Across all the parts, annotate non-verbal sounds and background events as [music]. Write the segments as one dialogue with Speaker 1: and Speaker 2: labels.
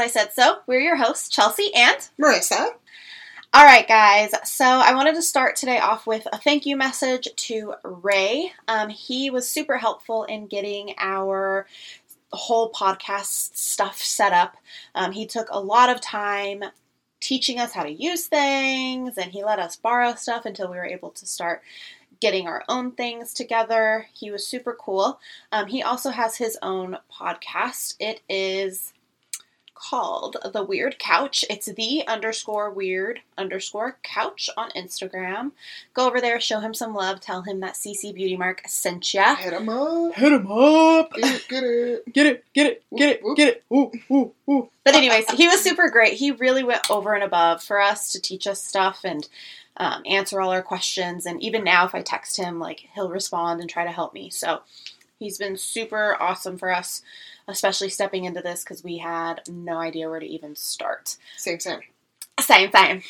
Speaker 1: I Said So. We're your hosts, Chelsea and
Speaker 2: Marissa.
Speaker 1: All right, guys. So I wanted to start today off with a thank you message to Ray. Um, he was super helpful in getting our whole podcast stuff set up. Um, he took a lot of time teaching us how to use things, and he let us borrow stuff until we were able to start getting our own things together. He was super cool. Um, he also has his own podcast. It is called The Weird Couch. It's the underscore weird underscore couch on Instagram. Go over there, show him some love, tell him that CC Beauty Mark sent ya.
Speaker 2: Hit him up.
Speaker 1: Hit him up.
Speaker 2: Get it, get it.
Speaker 1: Get it, get it, get it, get it. Ooh, ooh, ooh. But anyways, he was super great. He really went over and above for us to teach us stuff and um, answer all our questions. And even now, if I text him, like he'll respond and try to help me. So he's been super awesome for us, especially stepping into this because we had no idea where to even start.
Speaker 2: Same, same.
Speaker 1: Same, same,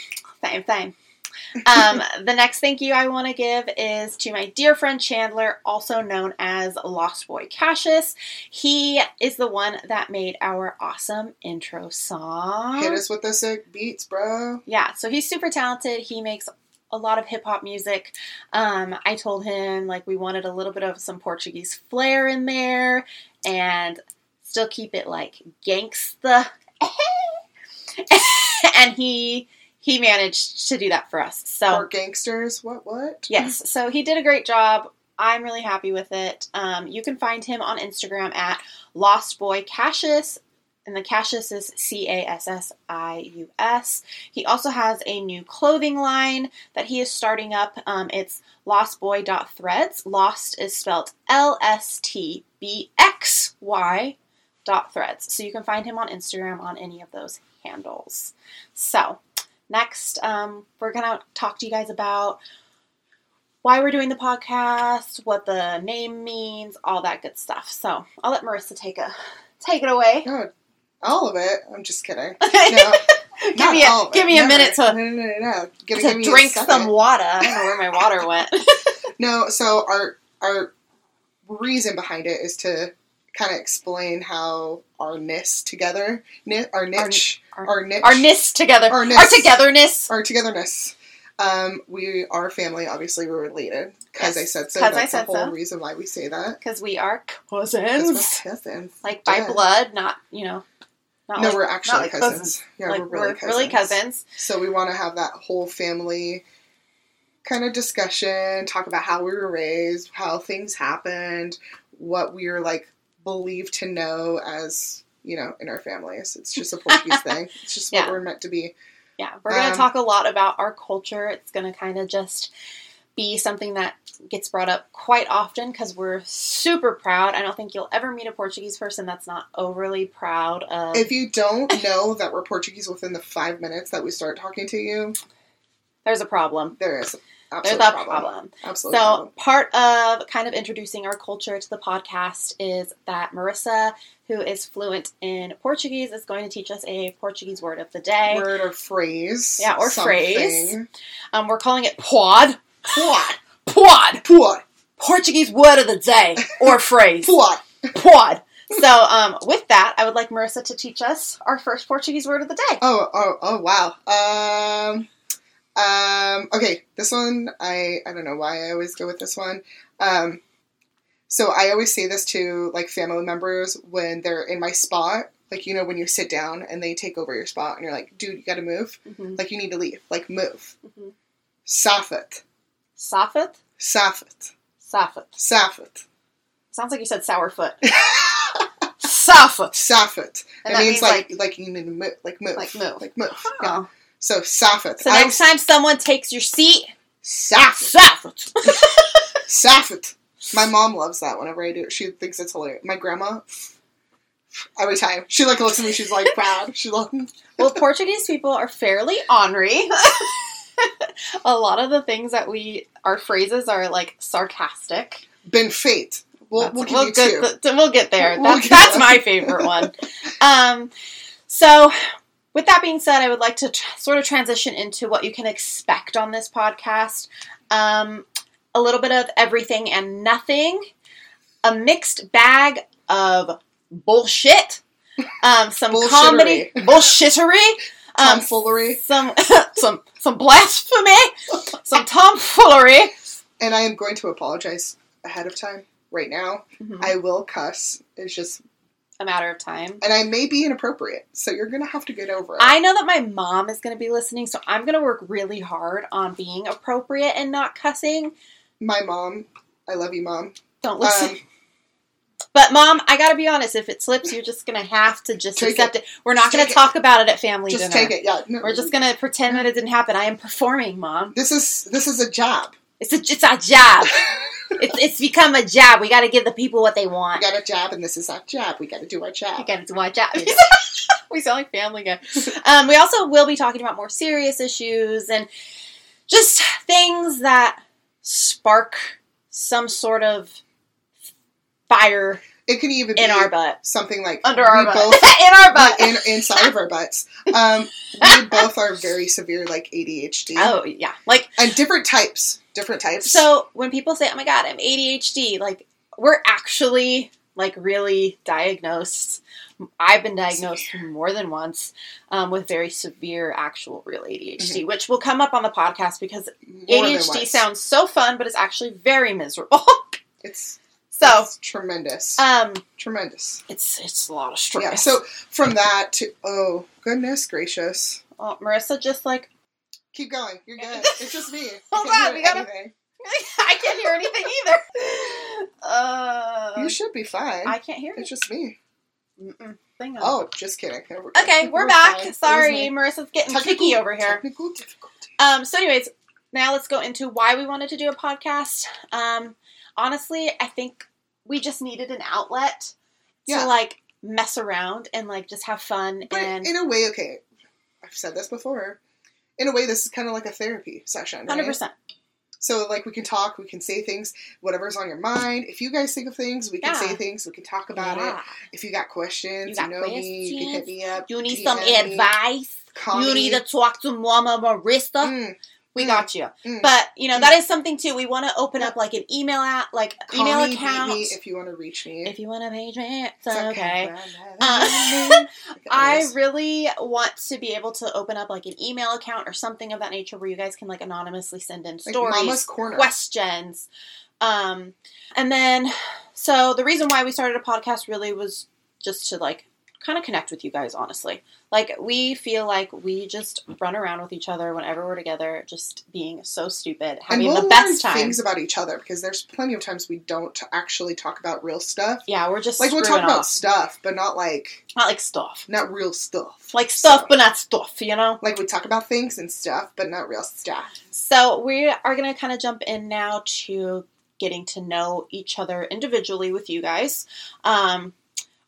Speaker 1: same, same. Um, [laughs] the next thank you I want to give is to my dear friend Chandler, also known as Lost Boy Cassius. He is the one that made our awesome intro song.
Speaker 2: Hit us with the sick beats, bro.
Speaker 1: Yeah, so he's super talented. He makes a lot of hip hop music. Um, I told him like we wanted a little bit of some Portuguese flair in there and still keep it like gangsta. [laughs] and he he managed to do that for us. So
Speaker 2: Or gangsters. What, what?
Speaker 1: Yes, so he did a great job. I'm really happy with it. Um, you can find him on Instagram at Lost Boy Cassius, and the Cassius is C A S S I U S. He also has a new clothing line that he is starting up. Um, it's lostboy.threads. Lost is spelled L S T B X Y dot threads. So you can find him on Instagram on any of those handles. So, next, um, we're going to talk to you guys about why we're doing the podcast, what the name means, all that good stuff. So I'll let Marissa take a take it away.
Speaker 2: God, all of it. I'm just kidding. [laughs] No,
Speaker 1: give me a give me a minute to,
Speaker 2: No, no, no, no. Gonna give
Speaker 1: drink some water. I don't know where my water went. [laughs]
Speaker 2: No, so our our reason behind it is to kind of explain how our ness together, our niche,
Speaker 1: our-
Speaker 2: our, niche,
Speaker 1: Our ness together.
Speaker 2: Our
Speaker 1: Our, togetherness.
Speaker 2: our togetherness. Um, we are family. Obviously, we're related because I
Speaker 1: Yes,
Speaker 2: said so.
Speaker 1: 'cause I
Speaker 2: That's
Speaker 1: said
Speaker 2: the whole
Speaker 1: so.
Speaker 2: reason why we say that.
Speaker 1: Because we are
Speaker 2: 'Cause
Speaker 1: cousins.
Speaker 2: we're cousins.
Speaker 1: Like by
Speaker 2: Yeah.
Speaker 1: blood, not you know. Not
Speaker 2: No,
Speaker 1: like,
Speaker 2: we're actually
Speaker 1: like
Speaker 2: cousins. Yeah,
Speaker 1: like
Speaker 2: we're really cousins.
Speaker 1: really cousins.
Speaker 2: So we want to have that whole family kind of discussion, talk about how we were raised, how things happened, what we are like believed to know as you know in our families. It's just a Portuguese thing. [laughs] It's just what
Speaker 1: Yeah.
Speaker 2: we're meant to be.
Speaker 1: Yeah, we're going to
Speaker 2: Um,
Speaker 1: talk a lot about our culture. It's going to kind of just be something that gets brought up quite often because we're super proud. I don't think you'll ever meet a Portuguese person that's not overly proud of.
Speaker 2: If you don't [laughs] know that we're Portuguese within the five minutes that we start talking to you,
Speaker 1: there's a problem.
Speaker 2: there is
Speaker 1: There's a
Speaker 2: problem.
Speaker 1: problem.
Speaker 2: Absolutely.
Speaker 1: So,
Speaker 2: problem.
Speaker 1: part of kind of introducing our culture to the podcast is that Marissa, who is fluent in Portuguese, is going to teach us a Portuguese word of the day.
Speaker 2: word or phrase.
Speaker 1: Yeah, or
Speaker 2: something.
Speaker 1: phrase. Um, we're calling it pod.
Speaker 2: Puat.
Speaker 1: Pod.
Speaker 2: Puat.
Speaker 1: Portuguese word of the day or phrase.
Speaker 2: Puat.
Speaker 1: Pod. So, um, with that, I would like Marissa to teach us our first Portuguese word of the day.
Speaker 2: Oh, oh, oh, wow. Um, um, okay, this one, I, I don't know why I always go with this one. Um, so I always say this to, like, family members when they're in my spot. Like, you know, when you sit down and they take over your spot and you're like, dude, you gotta move.
Speaker 1: Mm-hmm.
Speaker 2: Like, you need to leave. Like, move.
Speaker 1: Mhm.
Speaker 2: Safet.
Speaker 1: Safet?
Speaker 2: Safet.
Speaker 1: Safet.
Speaker 2: Safet.
Speaker 1: Sounds like you said sourfoot. [laughs] Safet.
Speaker 2: Safet.
Speaker 1: And
Speaker 2: it
Speaker 1: that
Speaker 2: means,
Speaker 1: means
Speaker 2: like, like, you need to move. Like, move.
Speaker 1: Like move.
Speaker 2: Like, move.
Speaker 1: Oh.
Speaker 2: Yeah. So, Safet.
Speaker 1: So next time someone takes your seat,
Speaker 2: Safet.
Speaker 1: Safet. [laughs]
Speaker 2: Safet. My mom loves that whenever I do it. She thinks it's hilarious. My grandma, every time she like looks at me, she's like proud. She like
Speaker 1: well, Portuguese people are fairly ornery. [laughs] a lot of the things that we, our phrases are like sarcastic.
Speaker 2: been fate. We'll,
Speaker 1: That's-
Speaker 2: we'll give
Speaker 1: we'll
Speaker 2: you
Speaker 1: get
Speaker 2: two.
Speaker 1: th- we'll get there.
Speaker 2: We'll
Speaker 1: That's,
Speaker 2: get
Speaker 1: that's my favorite [laughs] one. Um, so, with that being said, I would like to tr- sort of transition into what you can expect on this podcast. Um, a little bit of everything and nothing, a mixed bag of bullshit, um, some
Speaker 2: Bullshittery.
Speaker 1: comedy bullshittery, [laughs] um,
Speaker 2: Tomfoolery.
Speaker 1: some [laughs] some some blasphemy, some tomfoolery.
Speaker 2: And I am going to apologize ahead of time right now.
Speaker 1: Mhm.
Speaker 2: I will cuss. It's just,
Speaker 1: A matter of time.
Speaker 2: and I may be inappropriate, so you're gonna have to get over it.
Speaker 1: I know that my mom is going to be listening, so I'm going to work really hard on being appropriate and not cussing.
Speaker 2: My mom, I love you, mom.
Speaker 1: Don't listen.
Speaker 2: Um, [laughs]
Speaker 1: but mom, I got to be honest. If it slips, you're just going to have to just accept it. We're not
Speaker 2: Just
Speaker 1: going
Speaker 2: take
Speaker 1: to
Speaker 2: it.
Speaker 1: talk about it at family
Speaker 2: just
Speaker 1: dinner.
Speaker 2: take it. Yeah. No,
Speaker 1: We're just going to pretend that it didn't happen. I am performing, mom.
Speaker 2: This is this is a job.
Speaker 1: It's a it's our job. it's it's become a job. We got to give the people what they want.
Speaker 2: We got a job, and this is our job. We got to do our job.
Speaker 1: We got to do our job. [laughs] we sound like Family Guy. Um, we also will be talking about more serious issues and just things that spark some sort of fire
Speaker 2: It could even
Speaker 1: in
Speaker 2: be
Speaker 1: our butt,
Speaker 2: something like
Speaker 1: under our butt,
Speaker 2: both [laughs]
Speaker 1: in our butt.
Speaker 2: in, inside of our butts. Um, we [laughs] both are very severe, like ADHD,
Speaker 1: oh yeah, like
Speaker 2: and different types. Different types.
Speaker 1: so when people say, "Oh my god, I'm ADHD," like we're actually like really diagnosed. I've been diagnosed more than once um, with very severe, actual, real ADHD, which will come up on the podcast because
Speaker 2: Mm-hmm. More
Speaker 1: ADHD sounds so fun, but it's actually very miserable. [laughs]
Speaker 2: It's
Speaker 1: so,
Speaker 2: it's tremendous,
Speaker 1: um,
Speaker 2: tremendous.
Speaker 1: it's it's a lot of stress.
Speaker 2: Yeah. So from that to oh goodness gracious,
Speaker 1: oh, Marissa just like
Speaker 2: keep going. You're [laughs] good. It's just me.
Speaker 1: Hold on, we gotta-
Speaker 2: anything. [laughs]
Speaker 1: I can't hear anything either. Uh,
Speaker 2: You should be fine.
Speaker 1: I can't hear
Speaker 2: it's
Speaker 1: it.
Speaker 2: just me.
Speaker 1: Mm-mm. Thing on.
Speaker 2: Oh, just kidding. Okay, we're,
Speaker 1: Okay, we're,
Speaker 2: fine.
Speaker 1: back.
Speaker 2: Was
Speaker 1: Sorry. Marissa's getting
Speaker 2: Technical-
Speaker 1: picky over here.
Speaker 2: Technical difficulty.
Speaker 1: Um, so, anyways, now let's go into why we wanted to do a podcast. Um, honestly, I think we just needed an outlet
Speaker 2: Yeah.
Speaker 1: to like mess around and like just have fun
Speaker 2: But
Speaker 1: and
Speaker 2: in a way, okay, I've said this before. In a way, this is kind of like a therapy session, right?
Speaker 1: hundred percent.
Speaker 2: So, like, we can talk, we can say things, whatever's on your mind. If you guys think of things, we can
Speaker 1: Yeah.
Speaker 2: say things, we can talk about it. If you got questions,
Speaker 1: You
Speaker 2: you,
Speaker 1: got
Speaker 2: know me, you can hit me up.
Speaker 1: You need
Speaker 2: DM
Speaker 1: some advice. You
Speaker 2: me.
Speaker 1: need to talk to Mama Marissa.
Speaker 2: Mm,
Speaker 1: we
Speaker 2: mm,
Speaker 1: got you.
Speaker 2: mm.
Speaker 1: But you know
Speaker 2: Mm.
Speaker 1: that is something too. We want to open up like an email app, like
Speaker 2: call
Speaker 1: email
Speaker 2: me,
Speaker 1: account.
Speaker 2: me if you want to reach me.
Speaker 1: If you want to page me, it's
Speaker 2: It's
Speaker 1: okay.
Speaker 2: Uh, [laughs]
Speaker 1: Uh, I really want to be able to open up like an email account or something of that nature where you guys can like anonymously send in
Speaker 2: like
Speaker 1: stories,
Speaker 2: Mama's
Speaker 1: questions. Um, and then, so the reason why we started a podcast really was just to like kind of connect with you guys, honestly. Like, we feel like we just run around with each other whenever we're together, just being so stupid, having
Speaker 2: we'll
Speaker 1: the best time.
Speaker 2: things about each other because there's plenty of times we don't actually talk about real stuff.
Speaker 1: yeah, we're just
Speaker 2: Like we'll talk
Speaker 1: screwing
Speaker 2: about stuff, but not like
Speaker 1: not like stuff,
Speaker 2: not real stuff.
Speaker 1: like stuff,
Speaker 2: So-
Speaker 1: but not stuff. You know.
Speaker 2: Like we talk about things and stuff, but not real stuff.
Speaker 1: So we are going to kind of jump in now to getting to know each other individually with you guys. Um,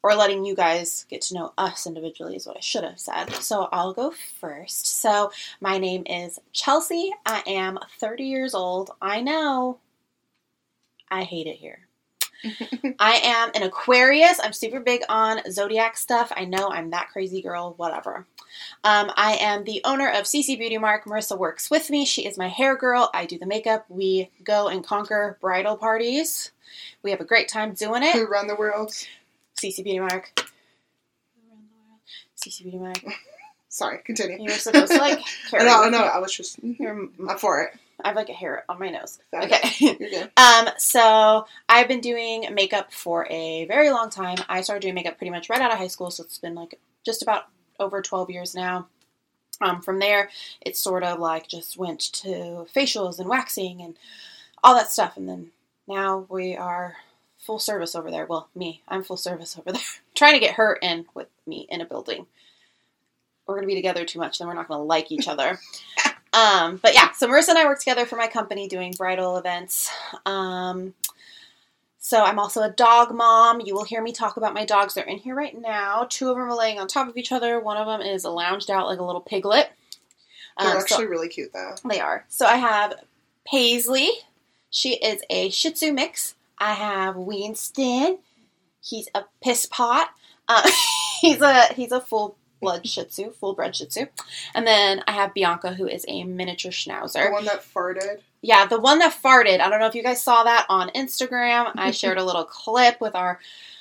Speaker 1: or letting you guys get to know us individually is what I should have said. So I'll go first. So my name is Chelsea. I am 30 years old. I know I hate it here. [laughs] I am an Aquarius. I'm super big on zodiac stuff. I know I'm that crazy girl, whatever. Um, I am the owner of CC Beauty Mark. Marissa works with me. She is my hair girl. I do the makeup. We go and conquer bridal parties. We have a great time doing it.
Speaker 2: Who run the world?
Speaker 1: CC Beauty Mark. CC Beauty Mark. [laughs]
Speaker 2: Sorry, continue.
Speaker 1: You were supposed to like [laughs] carry.
Speaker 2: no, no, I was just
Speaker 1: You're,
Speaker 2: I'm for it.
Speaker 1: I have like a hair on my nose. Okay.
Speaker 2: You're [laughs] good.
Speaker 1: Um, so I've been doing makeup for a very long time. I started doing makeup pretty much right out of high school, so it's been like just about over 12 years now. Um, from there, it sort of like just went to facials and waxing and all that stuff. And then now we are full service over there. Well, me, I'm full service [laughs] over there. Trying to get her in with me in a building. We're going to be together too much, then we're not going to like each other. [laughs] Um, but yeah, so Marissa and I work together for my company doing bridal events. Um, so I'm also a dog mom. You will hear me talk about my dogs. They're in here right now. Two of them are laying on top of each other. One of them is lounged out like a little piglet.
Speaker 2: They're
Speaker 1: Um, so-
Speaker 2: actually really cute though.
Speaker 1: they are. So I have Paisley. She is a Shih Tzu mix. I have Winston. He's a piss pot. Uh, [laughs] he's a he's a full blood Shih Tzu, full bred Shih Tzu. And then I have Bianca, who is a miniature Schnauzer.
Speaker 2: The one that farted.
Speaker 1: Yeah, the one that farted. I don't know if you guys saw that on Instagram. I [laughs] shared a little clip with our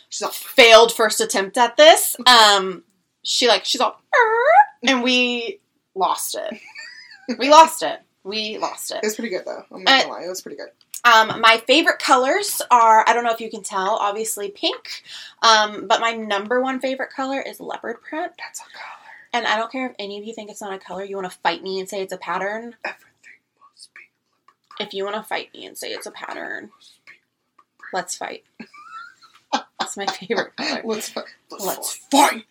Speaker 2: She's all,
Speaker 1: failed first attempt at this. Um, she like she's all, and we lost it. [laughs] We lost it. We lost
Speaker 2: it
Speaker 1: it.
Speaker 2: was pretty good though. I'm not
Speaker 1: Uh,
Speaker 2: gonna lie, it was pretty good.
Speaker 1: Um, my favorite colors are I don't know if you can tell, obviously pink. Um, but my number one favorite color is leopard print.
Speaker 2: That's a color.
Speaker 1: And I don't care if any of you think it's not a color. You want to fight me and say it's a pattern.
Speaker 2: Everything must be. Leopard.
Speaker 1: If you want to fight me and say it's a pattern, let's fight. That's my favorite color. [laughs]
Speaker 2: Let's fight. Let's,
Speaker 1: Let's
Speaker 2: fight.
Speaker 1: fight.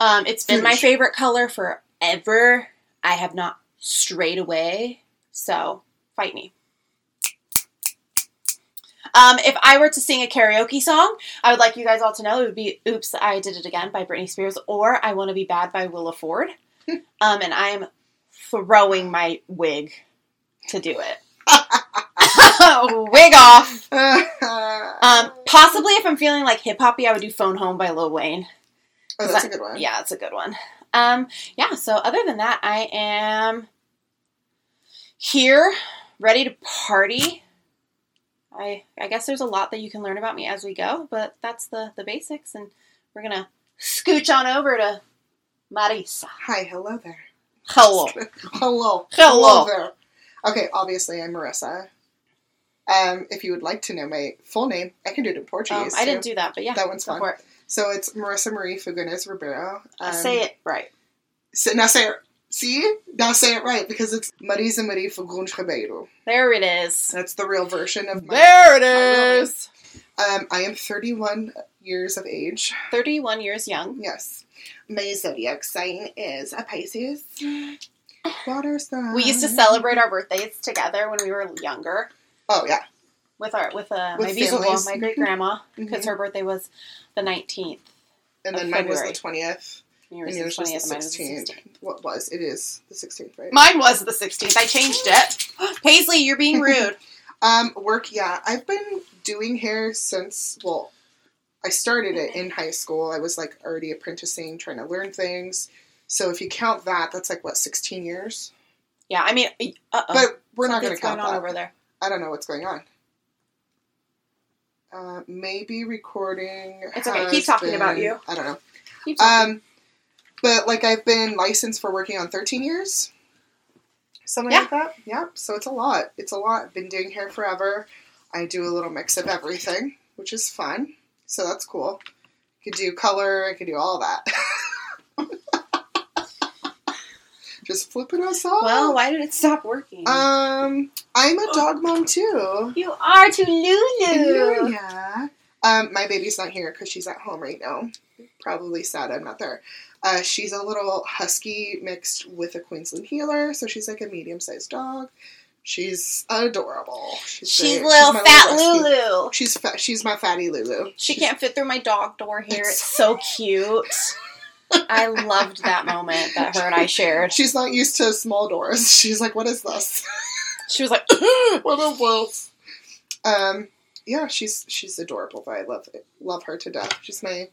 Speaker 1: Um, it's been my favorite color forever. I have not strayed away. So fight me. Um, if I were to sing a karaoke song, I would like you guys all to know it would be "Oops, I Did It Again" by Britney Spears or "I Want to Be Bad" by Willa Ford. [laughs] um, and I am throwing my wig to do it. [laughs] [laughs] wig off. Um, possibly if I'm feeling like hip hoppy, I would do "Phone Home" by Lil Wayne.
Speaker 2: oh, that's a good one.
Speaker 1: Yeah, it's a good one. Um, yeah, so other than that, I am here, ready to party. I I guess there's a lot that you can learn about me as we go, but that's the the basics, and we're gonna scooch on over to Marisa.
Speaker 2: Hi, hello there.
Speaker 1: Hello. [laughs]
Speaker 2: hello.
Speaker 1: Hello.
Speaker 2: there. Okay, obviously I'm Marissa. Um, if you would like to know my full name, I can do it in
Speaker 1: Um,
Speaker 2: Portuguese.
Speaker 1: I didn't
Speaker 2: too.
Speaker 1: do that, but yeah,
Speaker 2: That one's fun.
Speaker 1: it.
Speaker 2: So it's Marissa Marie Fagundes Ribeiro. Um,
Speaker 1: Say it right.
Speaker 2: So now say it. See? Now say it right because it's Marisa Marie Fagundes Ribeiro.
Speaker 1: There it is.
Speaker 2: That's the real version of my.
Speaker 1: There it is!
Speaker 2: Um, I am 31 years of age.
Speaker 1: Thirty-one years young.
Speaker 2: Yes. My zodiac sign is a Pisces. [gasps] Water sign.
Speaker 1: We used to celebrate our birthdays together when we were younger.
Speaker 2: Oh yeah.
Speaker 1: with our with uh,
Speaker 2: With
Speaker 1: my bisavua, my great grandma, because [laughs]
Speaker 2: Mhm.
Speaker 1: her birthday was the nineteenth.
Speaker 2: And then mine was
Speaker 1: the
Speaker 2: the 20th.
Speaker 1: Yours
Speaker 2: And yours was the
Speaker 1: twentieth, was the
Speaker 2: 16th. What was? It is the 16th, right?
Speaker 1: Mine was the sixteenth. I changed it. [gasps] Paisley, you're being [laughs] rude.
Speaker 2: Um, work, yeah. I've been doing hair since, well, I started it in high school. I was like already apprenticing, trying to learn things. So if you count that, that's like what, 16 years?
Speaker 1: yeah, I mean, uh oh.
Speaker 2: But we're not going to count
Speaker 1: on
Speaker 2: that.
Speaker 1: over there.
Speaker 2: I don't know what's going on. Uh, maybe recording.
Speaker 1: It's okay. Keep talking about you.
Speaker 2: I don't know. Um, but like I've been licensed for working on 13 years, something
Speaker 1: Yeah.
Speaker 2: like that. Yeah, so it's a lot. It's a lot. I've been doing hair forever. I do a little mix of everything, which is fun. So that's cool. I could do color. I could do all that. [laughs] Just flipping us off.
Speaker 1: well, why did it stop working?
Speaker 2: um, I'm a dog mom too.
Speaker 1: you are to Lulu.
Speaker 2: Yeah. Um, my baby's not here because she's at home right now. Probably sad I'm not there. Uh, she's a little husky mixed with a Queensland heeler, so she's like a medium sized dog. She's adorable. She's,
Speaker 1: She's
Speaker 2: very-
Speaker 1: little
Speaker 2: my
Speaker 1: fat
Speaker 2: rescue.
Speaker 1: Lulu.
Speaker 2: She's fat. She's my fatty Lulu.
Speaker 1: She
Speaker 2: She's-
Speaker 1: can't fit through my dog door here.
Speaker 2: It's
Speaker 1: It's so cute. I loved that moment that her and I shared.
Speaker 2: She's not used to small doors. [laughs] She's like, "What is this? [laughs]
Speaker 1: She was like, [clears throat]
Speaker 2: what is this?" Um, yeah, she's she's adorable. Though I love it. love her to death. She's my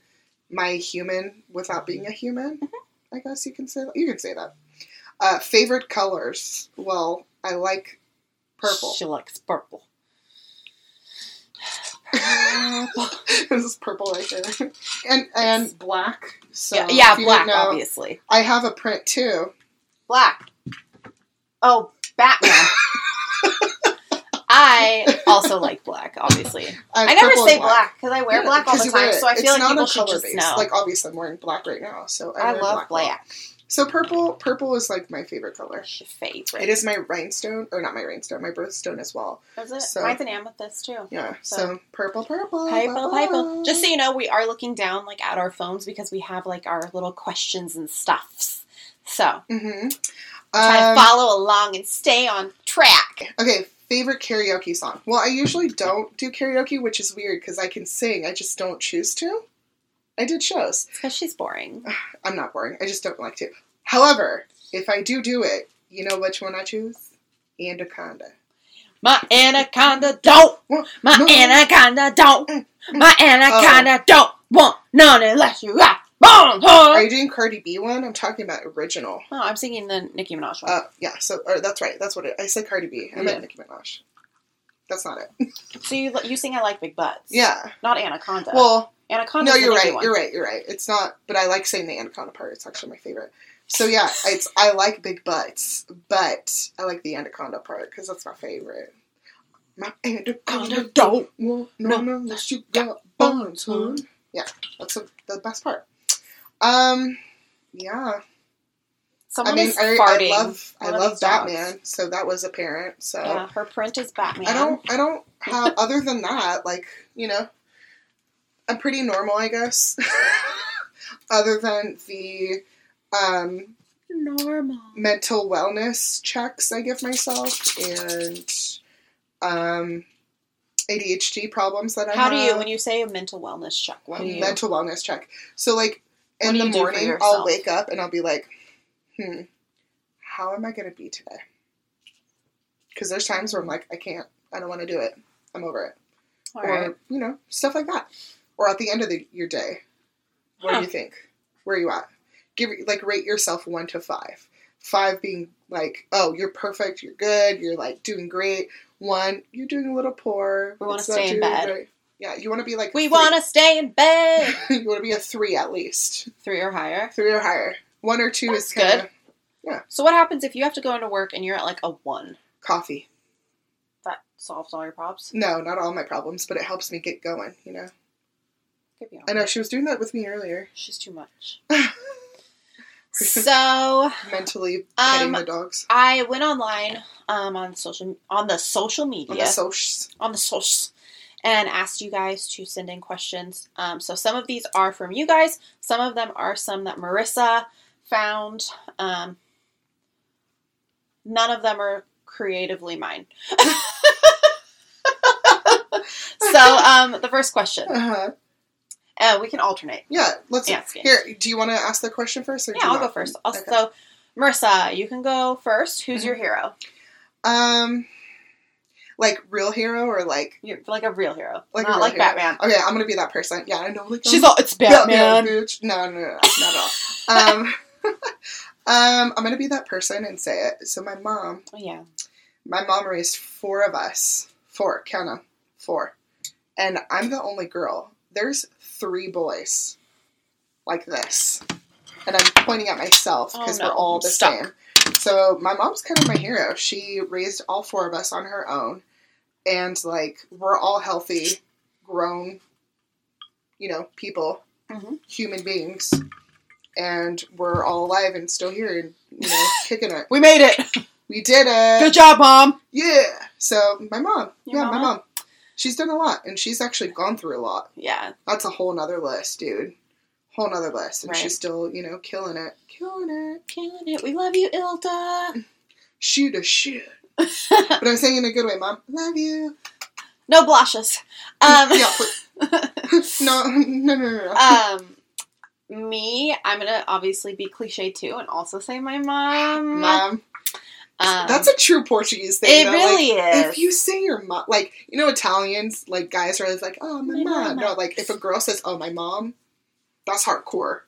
Speaker 2: my human without being a human. I guess you can say that. You can say that. Uh, favorite colors? Well, I like purple.
Speaker 1: She likes purple. [sighs]
Speaker 2: this is purple right there, and and black. So
Speaker 1: yeah, yeah black,
Speaker 2: know,
Speaker 1: obviously.
Speaker 2: I have a print too.
Speaker 1: Black. Oh, Batman. [laughs] I also like black, obviously. I never say black because I wear
Speaker 2: Yeah,
Speaker 1: black all the time, so I
Speaker 2: It's
Speaker 1: feel like
Speaker 2: not
Speaker 1: people
Speaker 2: a
Speaker 1: should
Speaker 2: color
Speaker 1: just
Speaker 2: base.
Speaker 1: know.
Speaker 2: Like obviously, I'm wearing black right now, so I,
Speaker 1: I love
Speaker 2: black.
Speaker 1: black.
Speaker 2: So purple, purple is like my favorite color.
Speaker 1: It's favorite.
Speaker 2: It is my rhinestone, or not my rhinestone, my birthstone as well.
Speaker 1: Is it?
Speaker 2: so-
Speaker 1: Mine's an amethyst too.
Speaker 2: Yeah.
Speaker 1: So-
Speaker 2: So, purple, purple,
Speaker 1: Purple, purple. Just so you know, we are looking down like at our phones because we have like our little questions and stuffs. So
Speaker 2: Mm-hmm.
Speaker 1: try
Speaker 2: Um,
Speaker 1: to follow along and stay on track.
Speaker 2: okay, favorite karaoke song. Well, I usually don't do karaoke, which is weird because I can sing. I just don't choose to. I did shows.
Speaker 1: Because she's boring. [sighs]
Speaker 2: I'm not boring. I just don't like to. However, if I do do it, you know which one I choose? Anaconda.
Speaker 1: My anaconda don't. My
Speaker 2: No.
Speaker 1: anaconda don't. Mm. My anaconda oh. don't want none unless you got bone.
Speaker 2: Are you doing Cardi B one? I'm talking about original.
Speaker 1: Oh, I'm singing the Nicki Minaj one.
Speaker 2: Uh, yeah. So, or that's right. That's what it, I said. Cardi B. I
Speaker 1: Yeah.
Speaker 2: meant Nicki Minaj. That's not it. [laughs]
Speaker 1: So you you sing I like big butts.
Speaker 2: Yeah.
Speaker 1: Not anaconda.
Speaker 2: Well,
Speaker 1: anaconda.
Speaker 2: no, you're right. You're right. You're right. It's not, but I like saying the anaconda part. It's actually my favorite. So yeah, it's I like big butts, but I like the anaconda part because that's my favorite. My anaconda don't want none unless you got buns, huh? Yeah, that's the the best part. Um, yeah.
Speaker 1: Someone
Speaker 2: I mean,
Speaker 1: is
Speaker 2: I,
Speaker 1: farting.
Speaker 2: I love I love
Speaker 1: these dogs.
Speaker 2: Batman, so that was apparent. So
Speaker 1: Yeah, her print is Batman.
Speaker 2: I don't I don't [laughs] have other than that, like, you know, I'm pretty normal, I guess. [laughs] other than the um
Speaker 1: normal.
Speaker 2: mental wellness checks I give myself and um ADHD problems that I
Speaker 1: How
Speaker 2: have.
Speaker 1: How do you when you say a mental wellness check? What do you?
Speaker 2: mental wellness check. So like
Speaker 1: What
Speaker 2: in the
Speaker 1: you do for
Speaker 2: morning? I'll wake up and I'll be like, hmm, how am I gonna be today? Because there's times where I'm like, I can't, I don't want to do it. I'm over it.
Speaker 1: All
Speaker 2: or
Speaker 1: right.
Speaker 2: you know, stuff like that. Or at the end of the, your day, what
Speaker 1: Huh.
Speaker 2: do you think? Where are you at? Give like rate yourself one to five. Five being like, oh, you're perfect, you're good, you're like doing great. One, you're doing a little poor.
Speaker 1: We wanna stay in bed.
Speaker 2: great. Yeah, you want to be like
Speaker 1: We want to stay in bed. [laughs]
Speaker 2: you want to be a three at least,
Speaker 1: Three or higher.
Speaker 2: three or higher. One or two
Speaker 1: That's
Speaker 2: is kind of
Speaker 1: So what happens if you have to go into work and you're at like a one?
Speaker 2: coffee.
Speaker 1: That solves all your problems.
Speaker 2: No, not all my problems, but it helps me get going. You know, I know she was doing that with me earlier,
Speaker 1: She's too much. [laughs] so
Speaker 2: mentally petting
Speaker 1: Um,
Speaker 2: the dogs
Speaker 1: I went online um, on social on the social media
Speaker 2: on the socials.
Speaker 1: on the socials and asked you guys to send in questions. Um, so some of these are from you guys. Some of them are some that Marissa found. Um, none of them are creatively mine. [laughs] so um, the first question.
Speaker 2: Uh-huh.
Speaker 1: Uh, we can alternate.
Speaker 2: Yeah, let's
Speaker 1: Ask
Speaker 2: here. Do you want to ask the question first, or do
Speaker 1: Yeah, I'll go first. I'll,
Speaker 2: Okay.
Speaker 1: So, Marissa, you can go first. Who's your hero?
Speaker 2: Um, like real hero or like
Speaker 1: You're like a real hero,
Speaker 2: like
Speaker 1: not
Speaker 2: real
Speaker 1: like
Speaker 2: hero?
Speaker 1: Batman.
Speaker 2: Okay, I'm gonna be that person. Yeah, I know. Like
Speaker 1: She's all it's
Speaker 2: Batman,
Speaker 1: Batman.
Speaker 2: bitch. No, no, no, no, not at all. um, [laughs] um, I'm gonna be that person and say it. So my mom,
Speaker 1: Oh, yeah.
Speaker 2: my mom raised four of us. Four, count 'em. Four, and I'm the only girl. There's three boys, like this, and I'm pointing at myself
Speaker 1: Oh,
Speaker 2: because
Speaker 1: no.
Speaker 2: we're all the
Speaker 1: stuck.
Speaker 2: same. So my mom's kind of my hero. She raised all four of us on her own, and like we're all healthy, grown, you know, people,
Speaker 1: Mhm.
Speaker 2: human beings, and we're all alive and still here, and you know, [laughs] kicking it.
Speaker 1: We made it.
Speaker 2: We did it.
Speaker 1: Good job, mom.
Speaker 2: Yeah. So my mom,
Speaker 1: Your
Speaker 2: yeah, my mom, she's done a lot, and she's actually gone through a lot.
Speaker 1: Yeah.
Speaker 2: That's a whole nother list, dude. Whole nother list, and
Speaker 1: Right.
Speaker 2: she's still, you know, killing it, killing it.
Speaker 1: Killing it. We love you, Ilda. [laughs]
Speaker 2: Shoot a shit. [laughs] But I'm saying in a good way, mom. Love you.
Speaker 1: no blushes. Um,
Speaker 2: yeah. [laughs] No, no, no, no. no.
Speaker 1: um, me, I'm gonna obviously be cliche too, and also say my mom.
Speaker 2: mom.
Speaker 1: Um,
Speaker 2: That's a true Portuguese thing.
Speaker 1: it
Speaker 2: though.
Speaker 1: really
Speaker 2: like,
Speaker 1: is.
Speaker 2: If you say your mom, like you know, Italians, like guys are always like, "Oh, my,
Speaker 1: My
Speaker 2: mom."
Speaker 1: mama.
Speaker 2: No, like if a girl says, "Oh, my mom," that's hardcore.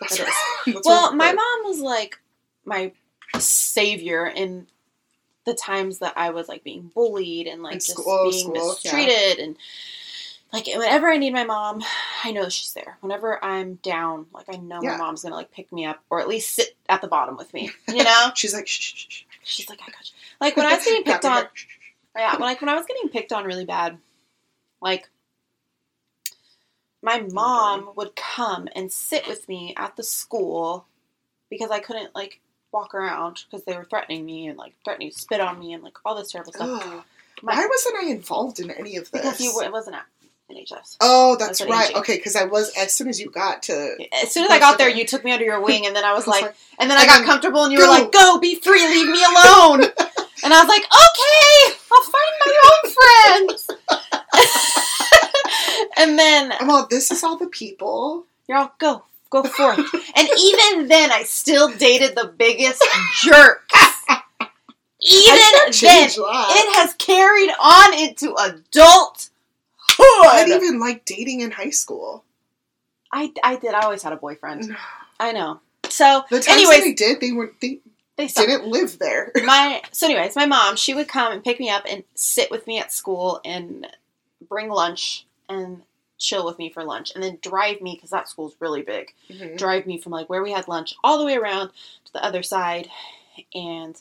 Speaker 2: That's, [laughs] that's
Speaker 1: well,
Speaker 2: hardcore.
Speaker 1: my mom was like my savior in the times that I was like being bullied and like
Speaker 2: In
Speaker 1: just
Speaker 2: school-
Speaker 1: being
Speaker 2: school,
Speaker 1: mistreated and like whenever I need my mom, I know she's there. Whenever I'm down, like I know
Speaker 2: Yeah.
Speaker 1: my mom's gonna like pick me up or at least sit at the bottom with me. You know, [laughs]
Speaker 2: She's like, shh, shh, shh.
Speaker 1: she's like I got you. Like when I was getting [laughs] picked on, yeah, when, like when I was getting picked on really bad, like my mom would come and sit with me at the school because I couldn't like walk around because they were threatening me and like threatening to spit on me and like all this terrible stuff.
Speaker 2: Ugh.
Speaker 1: My-
Speaker 2: Why wasn't I involved in any of this?
Speaker 1: Because you were, it wasn't at NHS.
Speaker 2: Oh, that's right. Okay, because I was as soon as you got to.
Speaker 1: As soon as I got there, you took me under your wing, and then I was
Speaker 2: I was
Speaker 1: like, and then I got comfortable, and you
Speaker 2: go.
Speaker 1: were like, "Go, be free, leave me alone." [laughs] and I was like, "Okay, I'll find my own friends." [laughs] and then
Speaker 2: I'm all. This is all the people.
Speaker 1: you're all go, go forth. and even then, I still dated the biggest jerk. [laughs] Even then, it has carried on into adulthood.
Speaker 2: I didn't even like dating in high school.
Speaker 1: I, I did. I always had a boyfriend. I know. So,
Speaker 2: The times
Speaker 1: anyways,
Speaker 2: that I did, they were they
Speaker 1: they
Speaker 2: didn't live there. [laughs]
Speaker 1: my so anyways my mom she would come and pick me up and sit with me at school and bring lunch and chill with me for lunch and then drive me because that school's really big
Speaker 2: Mhm.
Speaker 1: drive me from like where we had lunch all the way around to the other side and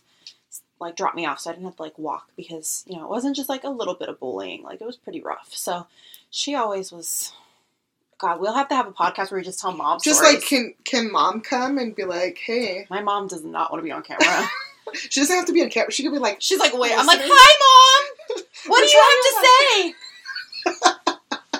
Speaker 1: like drop me off so i didn't have to like walk because you know it wasn't just like a little bit of bullying like it was pretty rough so she always was god we'll have to have a podcast where we just tell mom
Speaker 2: Just
Speaker 1: stories.
Speaker 2: like, can can mom come and be like, hey?
Speaker 1: my mom does not want to be on camera [laughs]
Speaker 2: She doesn't have to be on camera. She could be like,
Speaker 1: She's like, wait. I'm like, hi, mom. [laughs] What do you have to say?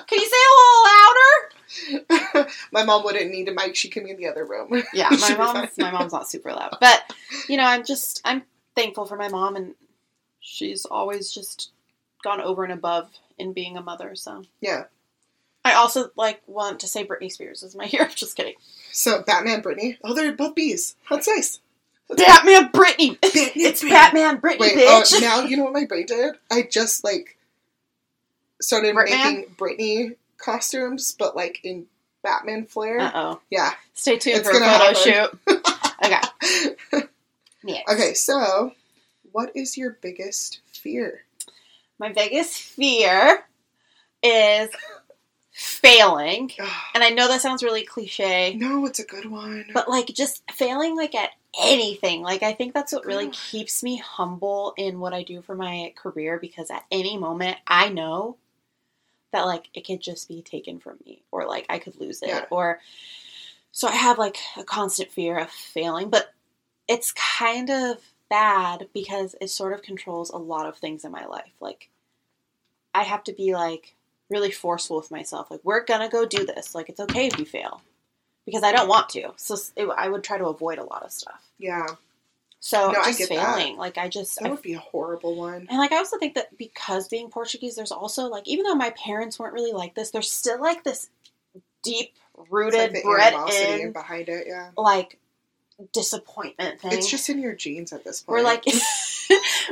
Speaker 1: Can you say a little louder? [laughs]
Speaker 2: my mom wouldn't need a mic. She can be in the other room. [laughs]
Speaker 1: Yeah, my mom's my mom's not super loud, [laughs] but you know, I'm just I'm thankful for my mom, and she's always just gone over and above in being a mother. So
Speaker 2: Yeah.
Speaker 1: I also like want to say Britney Spears is my hero. Just kidding.
Speaker 2: So Batman, Britney. Oh, they're both bees. That's nice.
Speaker 1: Batman Britney.
Speaker 2: Batman,
Speaker 1: It's
Speaker 2: Britney.
Speaker 1: Batman Britney,
Speaker 2: Wait, uh, now you know what my brain did? I just like started
Speaker 1: Britman?
Speaker 2: making Britney costumes, but like in Batman flair.
Speaker 1: Uh oh.
Speaker 2: Yeah.
Speaker 1: Stay tuned
Speaker 2: It's
Speaker 1: for a photo
Speaker 2: happen.
Speaker 1: shoot. [laughs] Okay. Next.
Speaker 2: okay, so what is your biggest fear?
Speaker 1: My biggest fear is failing. [sighs] And I know that sounds really cliche,
Speaker 2: no, it's a good one.
Speaker 1: but like just failing like at anything. Like I think that's what really keeps me humble in what I do for my career because at any moment I know that like it could just be taken from me or like I could lose it
Speaker 2: Yeah.
Speaker 1: or so I have like a constant fear of failing, but it's kind of bad because it sort of controls a lot of things in my life. Like I have to be like really forceful with myself. Like we're gonna go do this. Like it's okay if you fail because I don't want to. So it, I would try to avoid a lot of stuff.
Speaker 2: yeah,
Speaker 1: So
Speaker 2: No,
Speaker 1: just
Speaker 2: get that.
Speaker 1: failing, like I just,
Speaker 2: that
Speaker 1: I,
Speaker 2: would be a horrible one.
Speaker 1: and like I also think that because being Portuguese, there's also like even though my parents weren't really like this, there's still like this deep rooted,
Speaker 2: like
Speaker 1: bred in
Speaker 2: behind it. Yeah,
Speaker 1: like disappointment thing.
Speaker 2: it's just in your genes at this point.
Speaker 1: where [laughs] like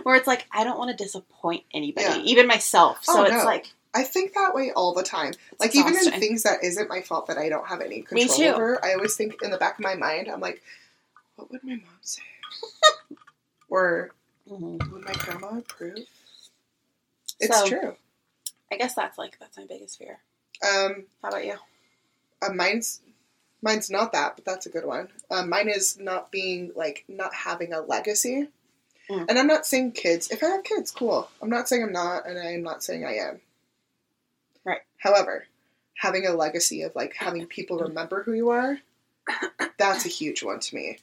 Speaker 1: where it's like I don't want to disappoint anybody,
Speaker 2: Yeah.
Speaker 1: even myself. So
Speaker 2: Oh,
Speaker 1: it's
Speaker 2: no.
Speaker 1: like
Speaker 2: I think that way all the time. Like even in things that isn't my fault that I don't have any control over, I always think in the back of my mind, I'm like, what would my mom say? [laughs] or
Speaker 1: Mhm.
Speaker 2: would my grandma approve? It's
Speaker 1: So-
Speaker 2: true.
Speaker 1: I guess that's like that's my biggest fear.
Speaker 2: Um,
Speaker 1: How about you?
Speaker 2: uh, mine's mine's not that, but that's a good one. Um, mine is not being like not having a legacy.
Speaker 1: Mm.
Speaker 2: And I'm not saying kids. If I have kids, cool. I'm not saying I'm not, and I'm not saying I am.
Speaker 1: Right.
Speaker 2: However, having a legacy of like having people [laughs] remember who you are, that's a huge one to me.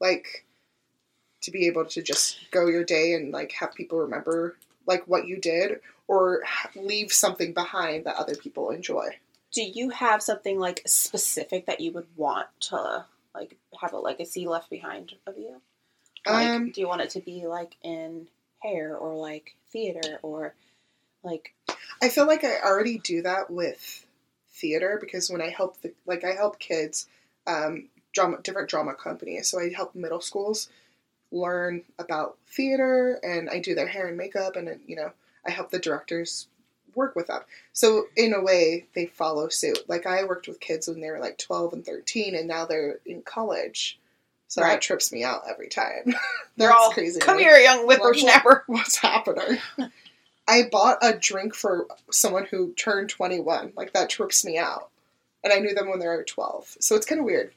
Speaker 2: Like to be able to just go your day and like have people remember like what you did or leave something behind that other people enjoy.
Speaker 1: Do you have something like specific that you would want to like have a legacy left behind of you? Like,
Speaker 2: Um,
Speaker 1: do you want it to be like in hair or like theater or like
Speaker 2: I feel like I already do that with theater because when I help the like I help kids, um, drama different drama companies. So I help middle schools learn about theater, and I do their hair and makeup, and you know I help the directors work with them. So in a way, they follow suit. Like I worked with kids when they were like twelve and thirteen, and now they're in college. So
Speaker 1: Right.
Speaker 2: that trips me out every time. [laughs]
Speaker 1: they're all
Speaker 2: crazy.
Speaker 1: Come here, young whippersnapper. [laughs]
Speaker 2: what's happening. I bought a drink for someone who turned 21. Like, that trips me out. And I knew them when they were 12. So it's kind of weird.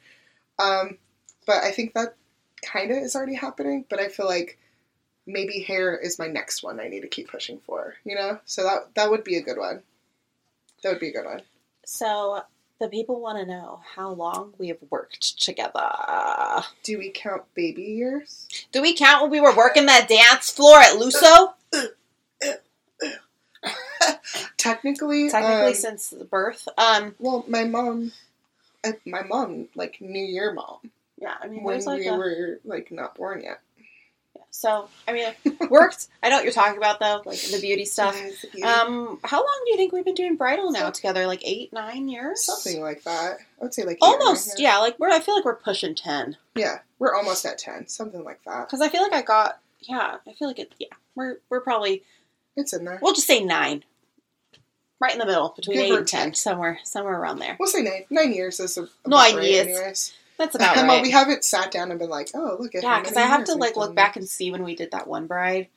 Speaker 2: Um, but I think that kind of is already happening. But I feel like maybe hair is my next one I need to keep pushing for, you know? So that, that would be a good one. That would be a good one.
Speaker 1: So the people want to know how long we have worked together.
Speaker 2: Do we count baby years?
Speaker 1: Do we count when we were working that dance floor at Luso? [laughs]
Speaker 2: Technically,
Speaker 1: Technically,
Speaker 2: um,
Speaker 1: since birth. Um,
Speaker 2: well, my mom, my mom, like New Year mom,
Speaker 1: yeah, I mean,
Speaker 2: when
Speaker 1: like
Speaker 2: we
Speaker 1: a,
Speaker 2: were like not born yet. Yeah.
Speaker 1: So I mean, it [laughs] worked. I know what you're talking about though, like the beauty stuff. Um, how long do you think we've been doing bridal now together? Like eight, nine years?
Speaker 2: something like that. I would say like
Speaker 1: Almost, yeah. Like we're. I feel like we're pushing ten
Speaker 2: yeah. We're almost at ten, something like that.
Speaker 1: because I feel like I got. Yeah, I feel like it. Yeah, we're we're probably.
Speaker 2: It's in there.
Speaker 1: We'll just say nine. Right in the middle between
Speaker 2: Give
Speaker 1: eight and ten, somewhere somewhere around there.
Speaker 2: We'll say nine. Nine years is a
Speaker 1: No
Speaker 2: right
Speaker 1: ideas.
Speaker 2: anyways.
Speaker 1: That's about
Speaker 2: Well,
Speaker 1: right.
Speaker 2: we haven't sat down and been like, oh, look at
Speaker 1: yeah, because I have to like look back and see when we did that one bride.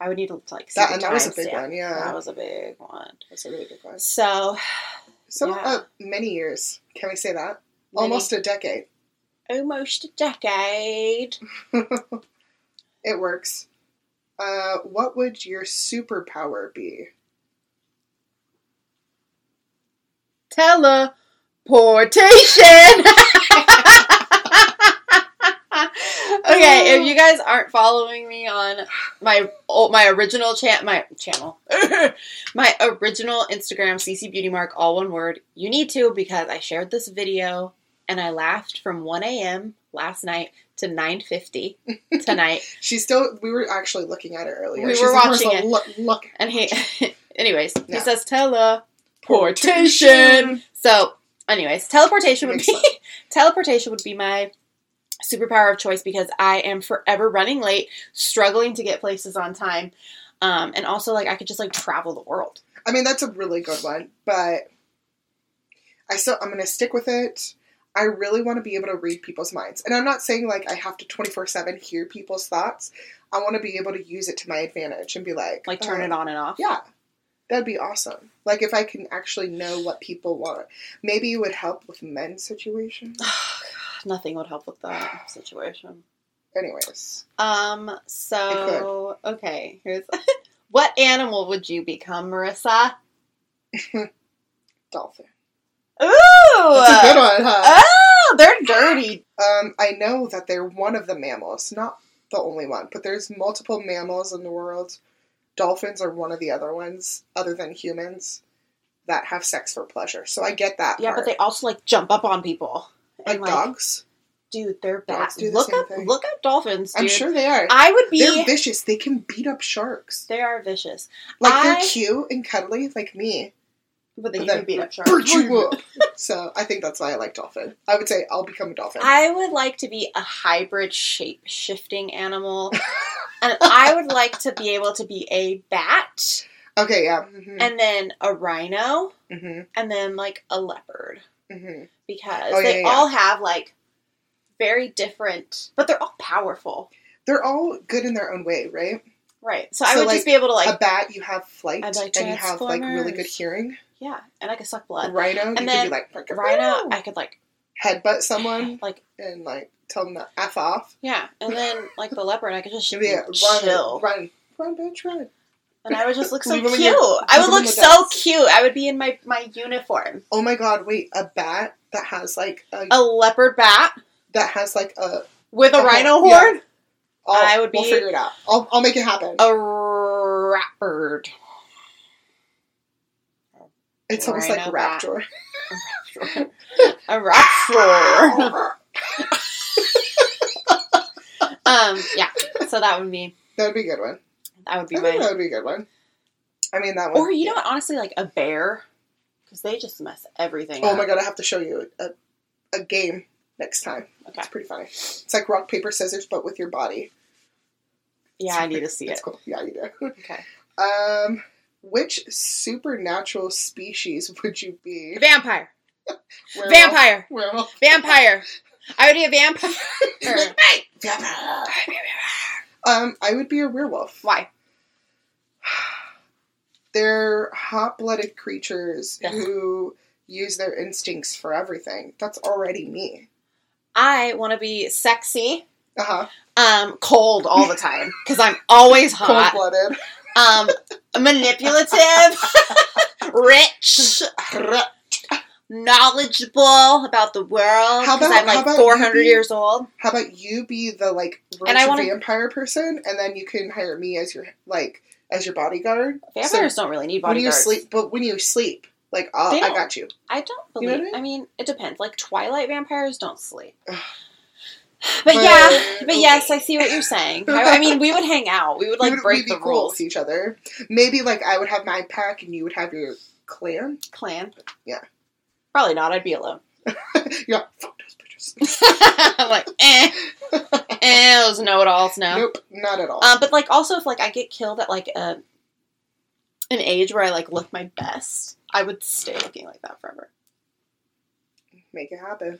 Speaker 1: I would need to like see
Speaker 2: That and that was a big
Speaker 1: timestamp.
Speaker 2: one. Yeah,
Speaker 1: That was a big one.
Speaker 2: that's a really big one.
Speaker 1: So
Speaker 2: So
Speaker 1: Yeah.
Speaker 2: uh, many years. Can we say that?
Speaker 1: many-
Speaker 2: Almost a decade.
Speaker 1: almost a decade. [laughs]
Speaker 2: it works. Uh, what would your superpower be?
Speaker 1: Teleportation. [laughs] okay, if you guys aren't following me on my my original chat my channel, [laughs] my original Instagram CC Beauty Mark, all one word, you need to because I shared this video and I laughed from 1 a.m. last night to 9:50 tonight, [laughs]
Speaker 2: She's still. We were actually looking at it earlier.
Speaker 1: We
Speaker 2: She's
Speaker 1: were watching
Speaker 2: "Marissa,
Speaker 1: it."
Speaker 2: Look, look.
Speaker 1: and he, anyways, he says teleportation. So, anyways, teleportation would be [laughs] teleportation would be my superpower of choice because I am forever running late, struggling to get places on time, um, and also like I could just like travel the world.
Speaker 2: I mean, that's a really good one, but I still I'm gonna stick with it. I really want to be able to read people's minds, and I'm not saying like I have to 24 seven hear people's thoughts. I want to be able to use it to my advantage and be like,
Speaker 1: Like turn
Speaker 2: oh,
Speaker 1: it on and off.
Speaker 2: Yeah, that'd be awesome. Like if I can actually know what people want. Maybe it would help with men's situations. [sighs]
Speaker 1: Nothing would help with that [sighs] situation.
Speaker 2: Anyways,
Speaker 1: Um. So okay, here's [laughs] what animal would you become, Marissa? [laughs]
Speaker 2: dolphin.
Speaker 1: Ooh,
Speaker 2: That's a good one, huh?
Speaker 1: Oh, they're dirty.
Speaker 2: Um, I know that they're one of the mammals, not the only one, but there's multiple mammals in the world. Dolphins are one of the other ones, other than humans, that have sex for pleasure. So I get that.
Speaker 1: Yeah,
Speaker 2: part.
Speaker 1: but they also like jump up on people.
Speaker 2: like,
Speaker 1: And,
Speaker 2: dogs.
Speaker 1: dude, they're bad.
Speaker 2: The
Speaker 1: look
Speaker 2: same
Speaker 1: up,
Speaker 2: thing.
Speaker 1: look up dolphins. Dude.
Speaker 2: I'm sure they are.
Speaker 1: I would be.
Speaker 2: they're vicious. They can beat up sharks.
Speaker 1: they are vicious,
Speaker 2: Like
Speaker 1: I-
Speaker 2: they're cute and cuddly, like me.
Speaker 1: but then
Speaker 2: But
Speaker 1: you
Speaker 2: then
Speaker 1: can beat up sharks.
Speaker 2: You [laughs] up. so I think that's why I like dolphin. I would say I'll become a dolphin.
Speaker 1: I would like to be a hybrid shape shifting animal, [laughs] and I would like to be able to be a bat,
Speaker 2: okay, yeah. hmm
Speaker 1: and then a rhino,
Speaker 2: hmm
Speaker 1: and then like a leopard.
Speaker 2: hmm
Speaker 1: because
Speaker 2: Oh, yeah,
Speaker 1: they
Speaker 2: yeah,
Speaker 1: all have like very different, but they're all powerful,
Speaker 2: They're all good in their own way, right?
Speaker 1: right? So, I would
Speaker 2: like,
Speaker 1: just be able to like,
Speaker 2: a bat, you have flight,
Speaker 1: I'd like
Speaker 2: and you have like really good hearing.
Speaker 1: yeah, and I could suck blood.
Speaker 2: Rhino, you could
Speaker 1: then
Speaker 2: like
Speaker 1: Rhino, I could like,
Speaker 2: headbutt someone [sighs]
Speaker 1: like
Speaker 2: and like tell them to f off.
Speaker 1: yeah, and then like the leopard, I could just
Speaker 2: be run,
Speaker 1: chill,
Speaker 2: run, run, bitch, run.
Speaker 1: and I would just look [laughs] so
Speaker 2: Leave
Speaker 1: cute.
Speaker 2: your-
Speaker 1: I would
Speaker 2: leave 'em in
Speaker 1: look so
Speaker 2: dust.
Speaker 1: cute. I would be in my my uniform,
Speaker 2: Oh my god, wait, a bat that has like a,
Speaker 1: a leopard bat
Speaker 2: that has like a.
Speaker 1: with a
Speaker 2: Okay,
Speaker 1: rhino
Speaker 2: yeah.
Speaker 1: horn,
Speaker 2: I'll,
Speaker 1: I would
Speaker 2: We'll
Speaker 1: be-
Speaker 2: figure it out. I'll, I'll make it happen.
Speaker 1: a bird.
Speaker 2: it's almost like
Speaker 1: rhino bat.
Speaker 2: raptor. [laughs]
Speaker 1: a raptor. [laughs] Um, yeah. So that would be
Speaker 2: that would be a good one.
Speaker 1: that would
Speaker 2: I
Speaker 1: be
Speaker 2: think that would be a good one. I mean that one.
Speaker 1: or you know what? Honestly, like a bear, because they just mess everything.
Speaker 2: Oh
Speaker 1: up.
Speaker 2: my god, I have to show you a, a game next time.
Speaker 1: Okay.
Speaker 2: It's pretty funny. It's like rock, paper, scissors, but with your body.
Speaker 1: Yeah, I need to see
Speaker 2: It's
Speaker 1: it.
Speaker 2: cool. Yeah, you do. [laughs]
Speaker 1: Okay.
Speaker 2: Um, which supernatural species [laughs] would you be?
Speaker 1: Vampire. [laughs]
Speaker 2: Werewolf?
Speaker 1: Vampire.
Speaker 2: Werewolf.
Speaker 1: Vampire. I would be a vampire.
Speaker 2: Um, I would be a werewolf.
Speaker 1: Why? [sighs]
Speaker 2: They're hot-blooded creatures
Speaker 1: Yeah.
Speaker 2: who use their instincts for everything. That's already me.
Speaker 1: I want to be sexy,
Speaker 2: Uh huh.
Speaker 1: um, cold all the time because I'm always hot.
Speaker 2: Cold-blooded.
Speaker 1: Um, manipulative, [laughs] [laughs] rich, [laughs] knowledgeable about the world
Speaker 2: How
Speaker 1: because
Speaker 2: about-
Speaker 1: I'm like
Speaker 2: about
Speaker 1: 400
Speaker 2: you be-
Speaker 1: years old.
Speaker 2: How about you be the like
Speaker 1: And I wanna-
Speaker 2: vampire person, and then you can hire me as your like as your bodyguard.
Speaker 1: Vampires don't really need
Speaker 2: when you
Speaker 1: bodyguards.
Speaker 2: sleep, but when you sleep, like I got you.
Speaker 1: I don't
Speaker 2: You know
Speaker 1: believe.
Speaker 2: what I
Speaker 1: I,
Speaker 2: mean?
Speaker 1: mean? it depends. Like Twilight vampires don't sleep. But,
Speaker 2: But,
Speaker 1: yeah, [laughs] but
Speaker 2: okay.
Speaker 1: yes, I see what you're saying. I, I mean, we would hang out. We would like
Speaker 2: we would,
Speaker 1: break the rules.
Speaker 2: with each other. Maybe like I would have my pack and you would have your clan.
Speaker 1: Clan.
Speaker 2: Yeah.
Speaker 1: Probably not. I'd be alone. [laughs] [laughs]
Speaker 2: yeah, fuck those bitches.
Speaker 1: I'm like, eh, [laughs] eh, those know-it-alls now.
Speaker 2: Nope, not at all.
Speaker 1: Um, but like also if like I get killed at like a an age where I like look my best, I would stay looking like that forever.
Speaker 2: Make it happen.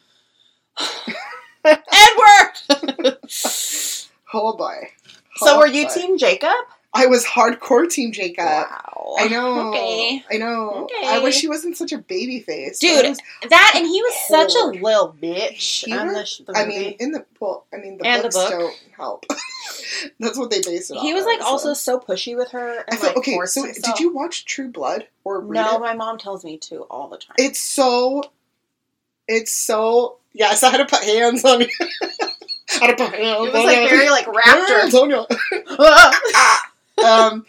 Speaker 2: [sighs]
Speaker 1: Edward.
Speaker 2: Oh boy.
Speaker 1: so
Speaker 2: Oh
Speaker 1: were you
Speaker 2: boy.
Speaker 1: team Jacob?
Speaker 2: I was hardcore team Jacob.
Speaker 1: wow.
Speaker 2: I know.
Speaker 1: Okay.
Speaker 2: I know.
Speaker 1: Okay.
Speaker 2: I wish he wasn't such a baby face.
Speaker 1: Dude,
Speaker 2: That
Speaker 1: and he was such a little bitch.
Speaker 2: He
Speaker 1: on
Speaker 2: was-
Speaker 1: the, the
Speaker 2: I mean, in the well, I mean, the
Speaker 1: And the
Speaker 2: books
Speaker 1: book.
Speaker 2: don't help. [laughs] That's what they based it
Speaker 1: he was like also
Speaker 2: so.
Speaker 1: so pushy with her. And,
Speaker 2: I feel
Speaker 1: like,
Speaker 2: okay. So,
Speaker 1: himself.
Speaker 2: did you watch True Blood or
Speaker 1: No,
Speaker 2: it?
Speaker 1: my mom tells me to all the time.
Speaker 2: It's so. It's so. Yes, [laughs] I had to put hands on you. [laughs] I had to put hands on.
Speaker 1: it was
Speaker 2: on
Speaker 1: like very like
Speaker 2: Hands
Speaker 1: raptor.
Speaker 2: on you. Ah! Um,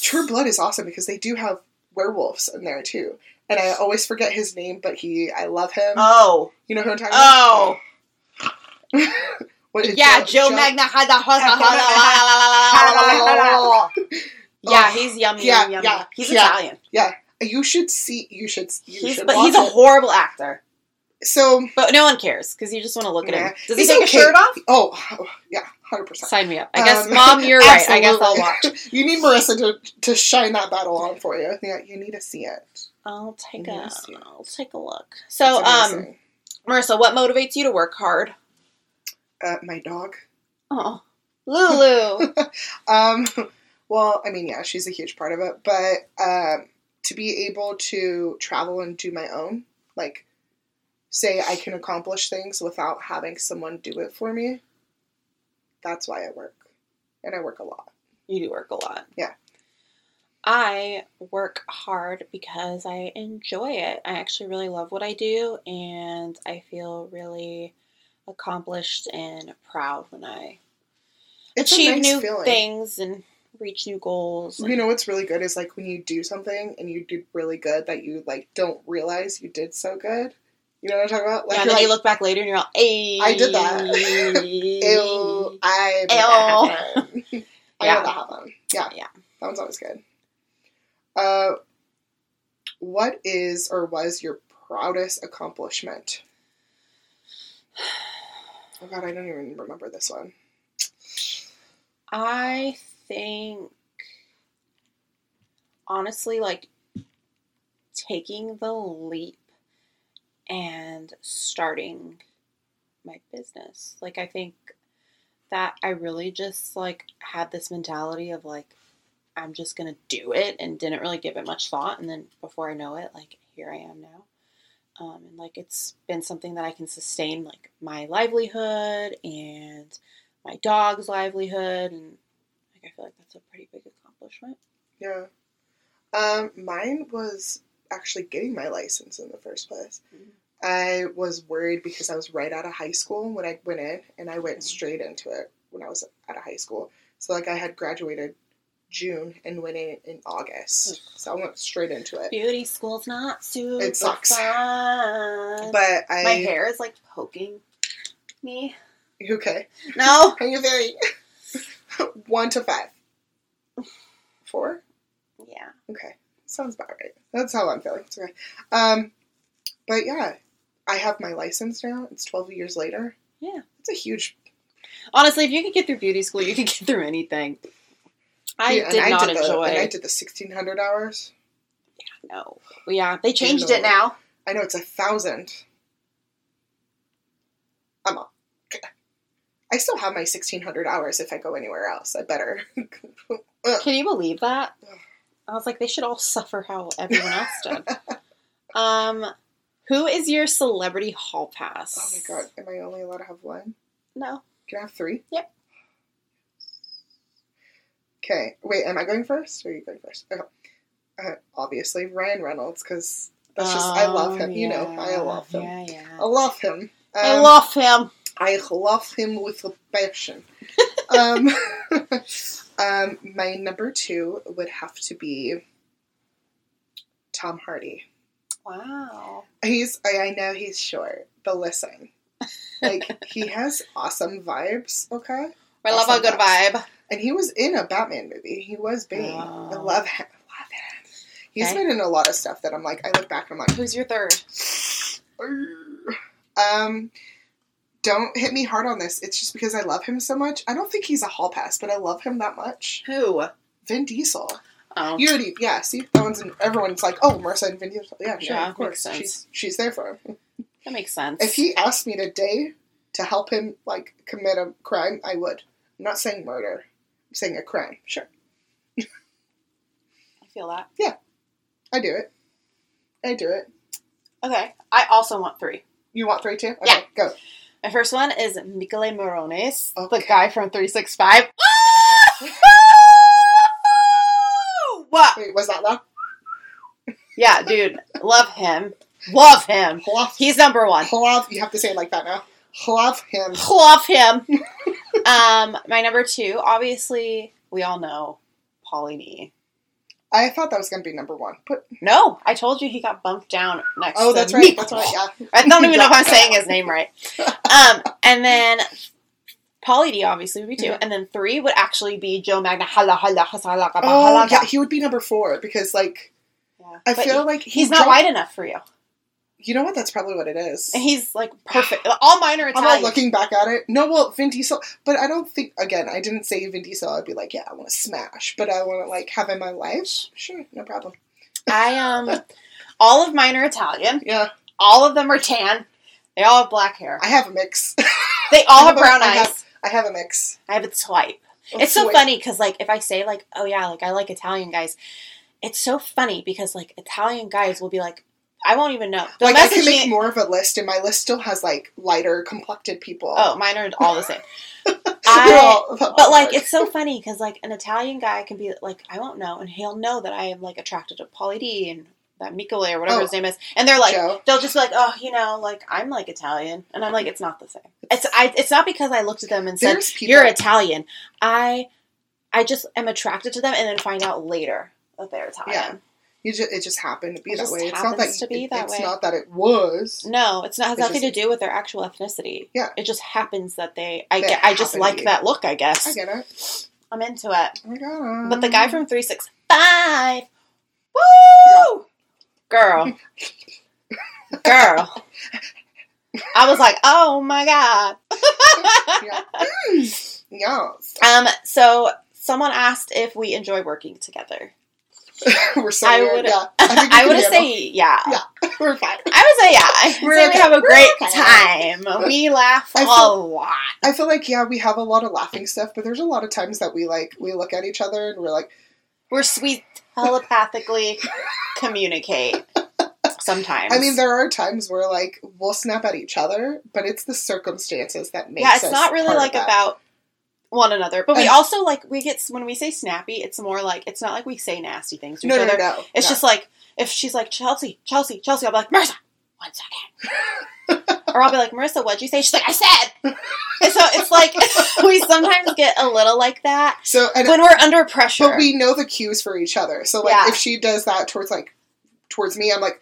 Speaker 2: True Blood is awesome because they do have werewolves in there too. And I always forget his name, but he, I love him.
Speaker 1: oh,
Speaker 2: you know who I'm talking
Speaker 1: oh,
Speaker 2: about? [laughs] What is
Speaker 1: yeah, Joe, Magna. [laughs] yeah, he's yummy,
Speaker 2: Yeah,
Speaker 1: yummy, yummy.
Speaker 2: yeah,
Speaker 1: he's
Speaker 2: yeah.
Speaker 1: Italian.
Speaker 2: Yeah, you should see. You should. You
Speaker 1: He's
Speaker 2: should
Speaker 1: but he's a
Speaker 2: it.
Speaker 1: horrible actor.
Speaker 2: So,
Speaker 1: But no one cares because you just want to look at him. Does he take
Speaker 2: okay.
Speaker 1: a shirt off?
Speaker 2: oh, yeah, hundred percent.
Speaker 1: Sign me up. I guess,
Speaker 2: Um,
Speaker 1: mom, you're [laughs] right. I guess I'll watch. [laughs]
Speaker 2: You need Marissa to to shine that battle on for you. Yeah, you need to see it.
Speaker 1: I'll take a.
Speaker 2: Yes, yeah.
Speaker 1: I'll take a look. So, um. Marissa, what motivates you to work hard?
Speaker 2: uh, my dog.
Speaker 1: Oh, [laughs] Lulu.
Speaker 2: Um, well, I mean, yeah, she's a huge part of it, but um, to be able to travel and do my own, like, say I can accomplish things without having someone do it for me, that's why I work. And I work a lot.
Speaker 1: You do work a lot.
Speaker 2: Yeah.
Speaker 1: I work hard because I enjoy it. I actually really love what I do, and I feel really accomplished and proud when I
Speaker 2: It's
Speaker 1: achieve
Speaker 2: nice
Speaker 1: new
Speaker 2: feeling.
Speaker 1: things and reach new goals.
Speaker 2: You know what's really good is like when you do something and you do really good that you like don't realize you did so good. You know what I'm talking about? Like
Speaker 1: yeah, and then you look back later and you're all, hey, [laughs]
Speaker 2: I did that. Ew, [laughs] I
Speaker 1: Ew.
Speaker 2: that. I
Speaker 1: Yeah.
Speaker 2: that happen. Yeah.
Speaker 1: Yeah.
Speaker 2: That one's always good. Uh, what is or was your proudest accomplishment? Oh god, I don't even remember this one.
Speaker 1: I think, honestly, like taking the leap and starting my business. Like, I think that I really just like had this mentality of like, I'm just gonna do it and didn't really give it much thought. And then before I know it, like, here I am now. Um, and like, it's been something that I can sustain, like, my livelihood and my dog's livelihood and like I feel like that's a pretty big accomplishment.
Speaker 2: Yeah. Um, mine was actually getting my license in the first place.
Speaker 1: Mhm.
Speaker 2: I was worried because I was right out of high school when I went in, and I went
Speaker 1: Mhm.
Speaker 2: straight into it when I was out of high school. So like I had graduated June and went in in August, so I went straight into it.
Speaker 1: Beauty school's not super
Speaker 2: It sucks.
Speaker 1: fun.
Speaker 2: But I
Speaker 1: my hair is like poking me.
Speaker 2: okay.
Speaker 1: No. [laughs]
Speaker 2: Are you very [laughs] one to five? Four.
Speaker 1: Yeah.
Speaker 2: Okay, sounds about right. That's how I'm feeling. It's okay. Um, but yeah, I have my license now. It's 12 years later.
Speaker 1: Yeah.
Speaker 2: It's a huge.
Speaker 1: Honestly, if you could get through beauty school, you could get through anything. I
Speaker 2: Yeah,
Speaker 1: did not
Speaker 2: the,
Speaker 1: enjoy.
Speaker 2: And I did the 1600 hours.
Speaker 1: Yeah, no. Yeah, they changed it now.
Speaker 2: I know it's a thousand. I'm up. I still have my 1600 hours if I go anywhere else. I better. [laughs]
Speaker 1: Can you believe that? I was like, they should all suffer how everyone else did. [laughs] um, who is your celebrity hall pass?
Speaker 2: oh my god, am I only allowed to have one?
Speaker 1: No.
Speaker 2: Can I have three?
Speaker 1: Yep.
Speaker 2: Okay, wait, am I going first or are you going first? Okay. Uh, obviously, Ryan Reynolds, because that's just, I love him. You know, I
Speaker 1: Oh,
Speaker 2: love him.
Speaker 1: Yeah, yeah.
Speaker 2: I love him.
Speaker 1: I
Speaker 2: Um,
Speaker 1: love him.
Speaker 2: I love him with a passion. [laughs] um, [laughs] um, my number two would have to be Tom Hardy.
Speaker 1: Wow.
Speaker 2: He's I, I know he's short, but listen, like [laughs] he has awesome vibes. Okay,
Speaker 1: I love a good vibe.
Speaker 2: and he was in a Batman movie. He was Bane. I
Speaker 1: Oh.
Speaker 2: love him. I love him. He's
Speaker 1: Okay.
Speaker 2: been in a lot of stuff that I'm like. I look back and I'm like,
Speaker 1: Who's your third?
Speaker 2: um, don't hit me hard on this. It's just because I love him so much. I don't think he's a hall pass, but I love him that much.
Speaker 1: Who?
Speaker 2: Vin Diesel.
Speaker 1: Oh.
Speaker 2: You already, yeah. See, that one's in, everyone's like, oh, Marissa and Vin Diesel. Yeah,
Speaker 1: Yeah,
Speaker 2: yeah, of course. She's she's there for him.
Speaker 1: that makes sense.
Speaker 2: If he asked me today to help him like commit a crime, I would. I'm not saying murder. I'm saying a crime. Sure, [laughs]
Speaker 1: I feel that.
Speaker 2: Yeah, I do it. I do it.
Speaker 1: Okay. I also want three.
Speaker 2: You want three too? Okay,
Speaker 1: Yeah.
Speaker 2: go.
Speaker 1: My first one is Michele Morrones,
Speaker 2: Okay.
Speaker 1: the guy from 365. [laughs] What?
Speaker 2: Wait, was that loud?
Speaker 1: Yeah, dude. Love him. Love him.
Speaker 2: Love,
Speaker 1: He's number one.
Speaker 2: love. You have to say it like that now. Love him.
Speaker 1: Love him. [laughs] um, my number two, obviously, we all know Pauly D.
Speaker 2: I thought that was going to be number one, but
Speaker 1: No, I told you he got bumped down next
Speaker 2: oh,
Speaker 1: to
Speaker 2: that's right.
Speaker 1: Michele.
Speaker 2: That's right. Yeah.
Speaker 1: I don't [laughs] even know if I'm saying his name right. [laughs] Um, and then Pauly D obviously would be 2
Speaker 2: Mhm.
Speaker 1: and then three would actually be Joe Magna. Hala hala hasala
Speaker 2: Oh,
Speaker 1: hala
Speaker 2: yeah. He would be number four because, like,
Speaker 1: Yeah.
Speaker 2: I
Speaker 1: But
Speaker 2: feel
Speaker 1: he-
Speaker 2: like
Speaker 1: he's
Speaker 2: he
Speaker 1: not wide enough for you.
Speaker 2: You know what? That's probably what it is.
Speaker 1: And he's like perfect. All mine are
Speaker 2: I'm not looking back at it. No, well, Vin Diesel, but I don't think. Again, I didn't say Vin Diesel. I'd be like, yeah, I want to smash, but I want to like have in my life. Sure, no problem. [laughs]
Speaker 1: I um, all of mine are Italian.
Speaker 2: Yeah,
Speaker 1: All of them are tan. They all have black hair.
Speaker 2: I have a mix.
Speaker 1: They all [laughs] have
Speaker 2: have a-
Speaker 1: brown
Speaker 2: I
Speaker 1: eyes.
Speaker 2: I have a mix.
Speaker 1: I have a swipe.
Speaker 2: Oh,
Speaker 1: It's so funny because like if I say like oh yeah like I like Italian guys, it's so funny because like Italian guys will be like I won't even know. They'll
Speaker 2: Like I can make
Speaker 1: me-
Speaker 2: more of a list, and my list still has like lighter complected people.
Speaker 1: Oh, mine are all the same. [laughs] I,
Speaker 2: all-
Speaker 1: but like it's so funny because like an Italian guy can be like I won't know and he'll know that I am like attracted to Pauly D and that Michele or whatever
Speaker 2: Oh.
Speaker 1: his name is, and they're like
Speaker 2: Joe.
Speaker 1: they'll just be like oh you know like I'm like Italian and I'm like it's not the same. It's I it's not because I looked at them and said
Speaker 2: people.
Speaker 1: you're Italian. I I just am attracted to them and then find out later that they're Italian.
Speaker 2: Yeah. You just, it just happened to be
Speaker 1: It
Speaker 2: that way. It's not that
Speaker 1: to be
Speaker 2: it-
Speaker 1: that
Speaker 2: it's
Speaker 1: way.
Speaker 2: not that it was.
Speaker 1: No, it's not has nothing
Speaker 2: just-
Speaker 1: to do with their actual ethnicity.
Speaker 2: Yeah.
Speaker 1: It just happens that they I get, I just like that look, I guess.
Speaker 2: I get it.
Speaker 1: I'm into it.
Speaker 2: Oh it.
Speaker 1: But the guy from 365 Woo! Girl. Girl. I was like, "Oh my god." [laughs]
Speaker 2: yes,
Speaker 1: um so someone asked if we enjoy working together. [laughs]
Speaker 2: we're so
Speaker 1: I would
Speaker 2: Yeah, [laughs] I,
Speaker 1: I would say yeah.
Speaker 2: Yeah. we're fine.
Speaker 1: I would say yeah.
Speaker 2: We're
Speaker 1: say we have a
Speaker 2: We're
Speaker 1: great
Speaker 2: okay.
Speaker 1: time. We laugh
Speaker 2: I
Speaker 1: a
Speaker 2: feel-
Speaker 1: lot.
Speaker 2: I feel like yeah, we have a lot of laughing stuff, but there's a lot of times that we like we look at each other and we're like,
Speaker 1: We're sweet telepathically communicate sometimes.
Speaker 2: I mean, there are times where like we'll snap at each other, but it's the circumstances that make
Speaker 1: yeah, it's not really like about one another, but we
Speaker 2: And-
Speaker 1: also like we get when we say snappy, it's more like it's not like we say nasty things to
Speaker 2: No,
Speaker 1: each
Speaker 2: no, no,
Speaker 1: other.
Speaker 2: no.
Speaker 1: It's
Speaker 2: no.
Speaker 1: just like if she's like Chelsea, Chelsea, Chelsea, I'll be like Marissa, one second, [laughs] or I'll be like Marissa, what'd you say? She's like I said. and so it's like [laughs] we sometimes get a little like that
Speaker 2: so. And,
Speaker 1: when we're under pressure.
Speaker 2: but we know the cues for each other. So like,
Speaker 1: Yeah.
Speaker 2: if she does that towards like towards me, I'm like,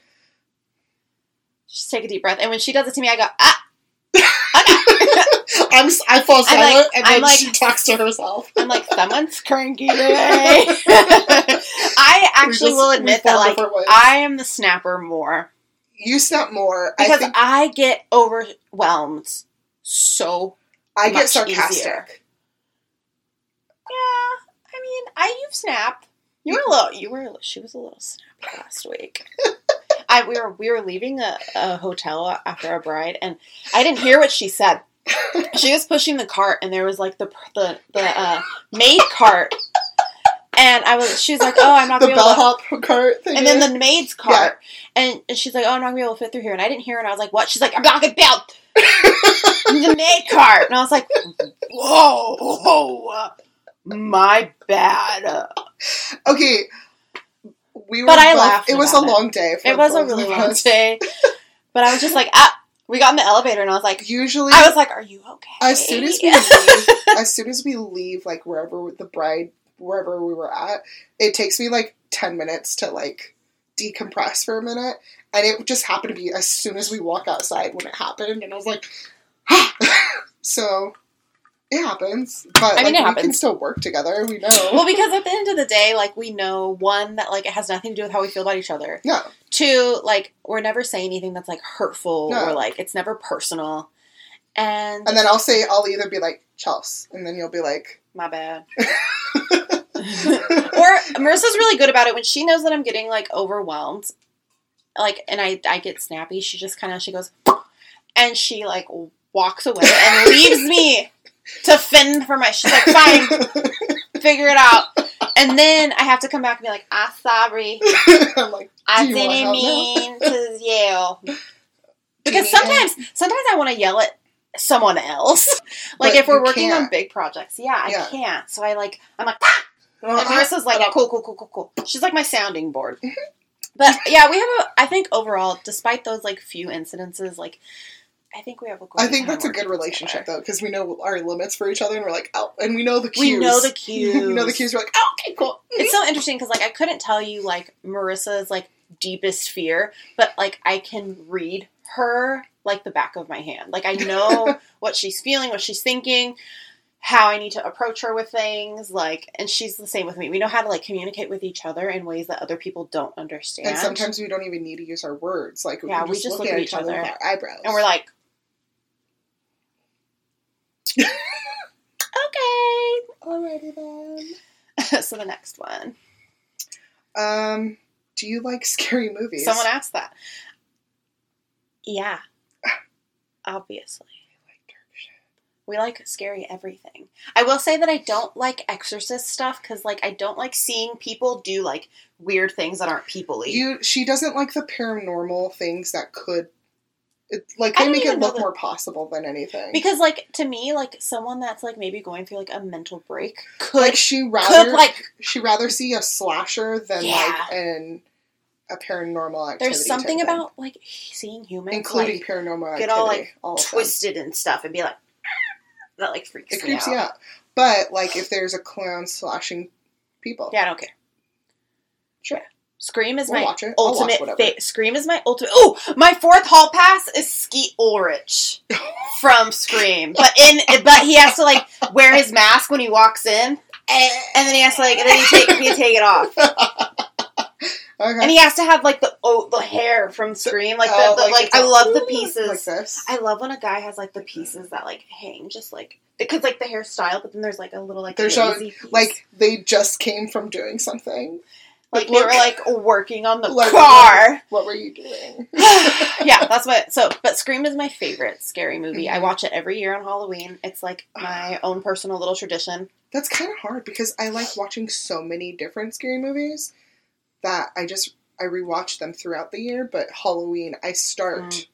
Speaker 1: just take a deep breath, and when she does it to me, I go ah. Okay. [laughs]
Speaker 2: I'm I fall silent,
Speaker 1: like-
Speaker 2: and
Speaker 1: I'm
Speaker 2: then
Speaker 1: like-
Speaker 2: she talks to herself.
Speaker 1: I'm like, someone's [laughs] cranky today. I actually
Speaker 2: just-
Speaker 1: will admit that, like. I am the snapper more
Speaker 2: You snap more. I
Speaker 1: because
Speaker 2: think
Speaker 1: I get overwhelmed so.
Speaker 2: I get sarcastic.
Speaker 1: easier. Yeah, I mean, I you've snapped. You were a little. You were. She was a little snappy last week. [laughs] I we were we were leaving a, a hotel after a bride, and I didn't hear what she said. [laughs] She was pushing the cart, and there was like the the the uh, maid cart, and I was. She was like, "Oh, I'm not [laughs]
Speaker 2: The
Speaker 1: gonna be able to."
Speaker 2: bellhop cart thing.
Speaker 1: And then the maid's cart, and, and she's like, "Oh, I'm not gonna be able to fit through here." And I didn't hear, her, and I was like, "What?" She's like, "I'm not gonna be able." [laughs] the maid cart, and I was like, "Whoa, whoa, my bad."
Speaker 2: okay. We were
Speaker 1: But I laughed
Speaker 2: It was a
Speaker 1: it.
Speaker 2: long day. For
Speaker 1: It was a really long day, [laughs] but I was just like, "Ah." We got in the elevator, and I was like,
Speaker 2: Usually,
Speaker 1: "I was like, are you okay?"
Speaker 2: as soon as we leave, as soon as we leave, like wherever the bride, wherever we were at, it takes me like ten minutes to like decompress for a minute, and it just happened to be as soon as we walk outside when it happened, and I was like, [laughs] so it happens. But
Speaker 1: I mean,
Speaker 2: like,
Speaker 1: it
Speaker 2: we can
Speaker 1: happens.
Speaker 2: still work together. We know.
Speaker 1: well, because at the end of the day, like we know one that like it has nothing to do with how we feel about each other.
Speaker 2: yeah,
Speaker 1: Two, like we're never saying anything that's like hurtful
Speaker 2: No.
Speaker 1: or like it's never personal. And,
Speaker 2: and then I'll say I'll either be like Chels, and then you'll be like,
Speaker 1: my bad. [laughs] [laughs] or Marissa's really good about it when she knows that I'm getting like overwhelmed, like, and I I get snappy. She just kind of she goes, and she like walks away and [laughs] leaves me to fend for my. She's like, fine, figure it out. And then I have to come back and be like, ah, sorry,
Speaker 2: I'm like,
Speaker 1: I didn't
Speaker 2: now?
Speaker 1: mean to yell. [laughs] Because sometimes, sometimes I want to yell at someone else. like
Speaker 2: But
Speaker 1: if we're working on
Speaker 2: can't.
Speaker 1: big projects, yeah,
Speaker 2: Yeah.
Speaker 1: I can't. So I like, I'm like, ah! And Marissa's like, cool, cool, cool, cool, cool. She's like my sounding board. [laughs] But yeah, we have a. I think overall, despite those like few incidences, like I think we have a.
Speaker 2: I think that's a good relationship
Speaker 1: together.
Speaker 2: though, because we know our limits for each other, and we're like, oh, and we know the cues.
Speaker 1: We know the cues. [laughs]
Speaker 2: we know the cues. We're like, oh, okay, cool.
Speaker 1: It's so interesting because like I couldn't tell you like Marissa's like deepest fear, but like I can read her like the back of my hand. Like I know [laughs] what she's feeling, what she's thinking, how I need to approach her with things. Like, and she's the same with me. We know how to like communicate with each other in ways that other people don't understand.
Speaker 2: And sometimes we don't even need to use our words. Like, we
Speaker 1: Yeah,
Speaker 2: can
Speaker 1: we
Speaker 2: just,
Speaker 1: just
Speaker 2: look, at each other with our eyebrows.
Speaker 1: and we're like, [laughs] okay.
Speaker 2: alrighty then. [laughs]
Speaker 1: so the next one.
Speaker 2: Um, do you like [laughs] scary movies?
Speaker 1: Someone asked that. Yeah. Obviously.
Speaker 2: Like dark shit.
Speaker 1: We like scary everything. I will say that I don't like exorcist stuff because, like, I don't like seeing people do like weird things that aren't people-y.
Speaker 2: You, she doesn't like the paranormal things that could, it, like
Speaker 1: I
Speaker 2: they
Speaker 1: don't
Speaker 2: make
Speaker 1: even
Speaker 2: it
Speaker 1: know
Speaker 2: look
Speaker 1: that-
Speaker 2: more possible than anything.
Speaker 1: because, like, to me, like someone that's like maybe going through like a mental break could
Speaker 2: like she
Speaker 1: could
Speaker 2: rather
Speaker 1: like
Speaker 2: she rather see a slasher than
Speaker 1: Yeah.
Speaker 2: like an a paranormal activity.
Speaker 1: there's something
Speaker 2: thing.
Speaker 1: about like seeing humans
Speaker 2: including
Speaker 1: like,
Speaker 2: paranormal
Speaker 1: get all, like,
Speaker 2: all of them.
Speaker 1: twisted and stuff and be like that like freaks
Speaker 2: It creeps
Speaker 1: out.
Speaker 2: you out. But like if there's a clown slashing people,
Speaker 1: Yeah, I don't care.
Speaker 2: Sure.
Speaker 1: Yeah. Scream is
Speaker 2: We'll
Speaker 1: my
Speaker 2: watch it. I'll watch
Speaker 1: ultimate. Fa- Scream is my ultimate. Oh, my fourth hall pass is Skeet Ulrich [laughs] from Scream, but in but he has to like wear his mask when he walks in, and then he has to like and then he take he take it off, [laughs]
Speaker 2: okay.
Speaker 1: and he has to have like the oh the hair from Scream, like the,
Speaker 2: Oh,
Speaker 1: the like,
Speaker 2: it's
Speaker 1: I love the pieces.
Speaker 2: like this.
Speaker 1: I love when a guy has like the pieces that like hang just like because like the hairstyle, but then there's like a little like
Speaker 2: There's a- like they just came from doing something.
Speaker 1: like they were like working on the
Speaker 2: Like-
Speaker 1: car.
Speaker 2: What were you doing? [laughs]
Speaker 1: yeah, [laughs] that's what. So, but Scream is my favorite scary movie. I
Speaker 2: Mhm.
Speaker 1: watch it every year on Halloween. It's like my own personal little tradition.
Speaker 2: That's kind of hard because I like watching so many different scary movies that I just I rewatch them throughout the year. But Halloween, I start
Speaker 1: Mm.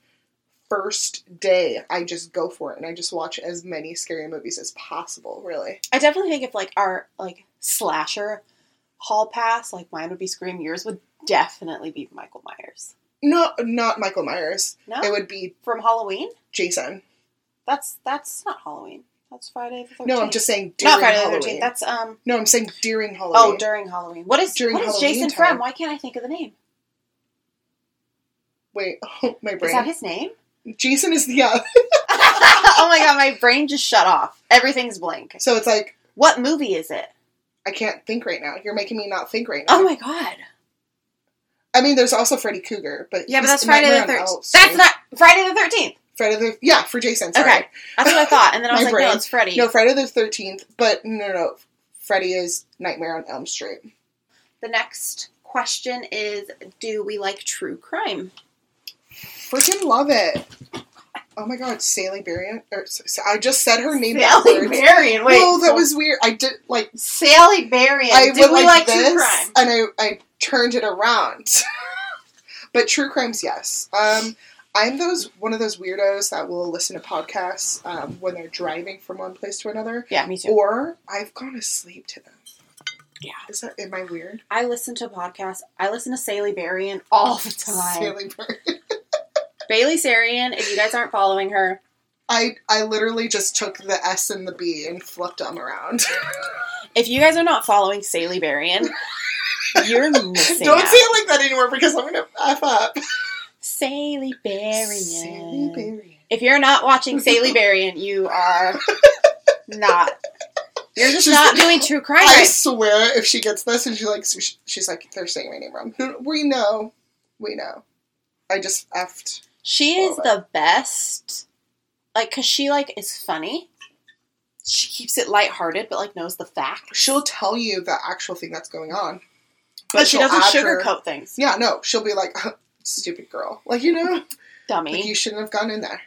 Speaker 2: first day. I just go for it and I just watch as many scary movies as possible. Really,
Speaker 1: I definitely think if like our like slasher hall pass, like mine would be Scream. Yours would definitely be Michael Myers.
Speaker 2: no, not Michael Myers.
Speaker 1: No,
Speaker 2: It would be
Speaker 1: from Halloween.
Speaker 2: Jason.
Speaker 1: That's that's not Halloween. That's Friday the thirteenth.
Speaker 2: No, I'm just saying during
Speaker 1: not Friday the thirteenth. That's um.
Speaker 2: no, I'm saying during Halloween.
Speaker 1: Oh, during Halloween. What is
Speaker 2: During
Speaker 1: what is
Speaker 2: Halloween
Speaker 1: Jason
Speaker 2: time.
Speaker 1: from? Why can't I think of the name?
Speaker 2: Wait, [laughs] oh, my brain.
Speaker 1: Is that his name?
Speaker 2: Jason is yeah. [laughs] [laughs]
Speaker 1: oh my god, my brain just shut off. Everything's blank.
Speaker 2: So it's like
Speaker 1: What movie is it?
Speaker 2: I can't think right now. You're making me not think right now.
Speaker 1: Oh my god.
Speaker 2: I mean, there's also Freddy Krueger, but
Speaker 1: Yeah, but that's Friday the
Speaker 2: Nightmare on Elm
Speaker 1: thirteenth.
Speaker 2: Street.
Speaker 1: That's not Friday the thirteenth.
Speaker 2: Friday the yeah for Jason. Sorry.
Speaker 1: Okay, that's what I thought, and then I [laughs] was like,
Speaker 2: brain.
Speaker 1: no, it's Freddy.
Speaker 2: No, Friday the Thirteenth, but no, no, no. Freddy is Nightmare on Elm Street.
Speaker 1: The next question is, do we like true crime?
Speaker 2: Freaking love it. Oh my god, Sally Berrien. Or, I just said her name
Speaker 1: Sally. Berrien. Wait,
Speaker 2: Whoa, that was weird. I did like
Speaker 1: Sally Berrien.
Speaker 2: I
Speaker 1: Did
Speaker 2: went
Speaker 1: we
Speaker 2: like,
Speaker 1: like,
Speaker 2: this,
Speaker 1: true crime?
Speaker 2: and I I turned it around. [laughs] but true crimes, yes. Um, I'm those one of those weirdos that will listen to podcasts um, when they're driving from one place to another,
Speaker 1: Yeah, me too.
Speaker 2: or I've gone asleep to them.
Speaker 1: Yeah.
Speaker 2: is that am I weird?
Speaker 1: I listen to podcasts. I listen to Sally Berrien all the time.
Speaker 2: Sally Berrien. [laughs]
Speaker 1: Bailey Sarian. If you guys aren't following her,
Speaker 2: I I literally just took the S and the B and flipped them around. [laughs]
Speaker 1: if you guys are not following Sally Berrien, [laughs] you're missing
Speaker 2: Don't
Speaker 1: out.
Speaker 2: say it like that anymore because I'm gonna f up.
Speaker 1: Sally Berrien.
Speaker 2: Berrien.
Speaker 1: If you're not watching Sally [laughs] Berrien, you are not. You're just
Speaker 2: She's-
Speaker 1: not doing true crime.
Speaker 2: I swear, if she gets this and she like, she's like, they're saying my name wrong. We know, we know. I just effed.
Speaker 1: She is the best. Like, cause she like is funny. She keeps it lighthearted, but like knows the facts.
Speaker 2: She'll tell you the actual thing that's going on,
Speaker 1: But, she
Speaker 2: she'll
Speaker 1: doesn't
Speaker 2: add her-
Speaker 1: sugarcoat things.
Speaker 2: Yeah, no, she'll be like, stupid girl, like you know,
Speaker 1: Dummy.
Speaker 2: like you shouldn't have gone in there.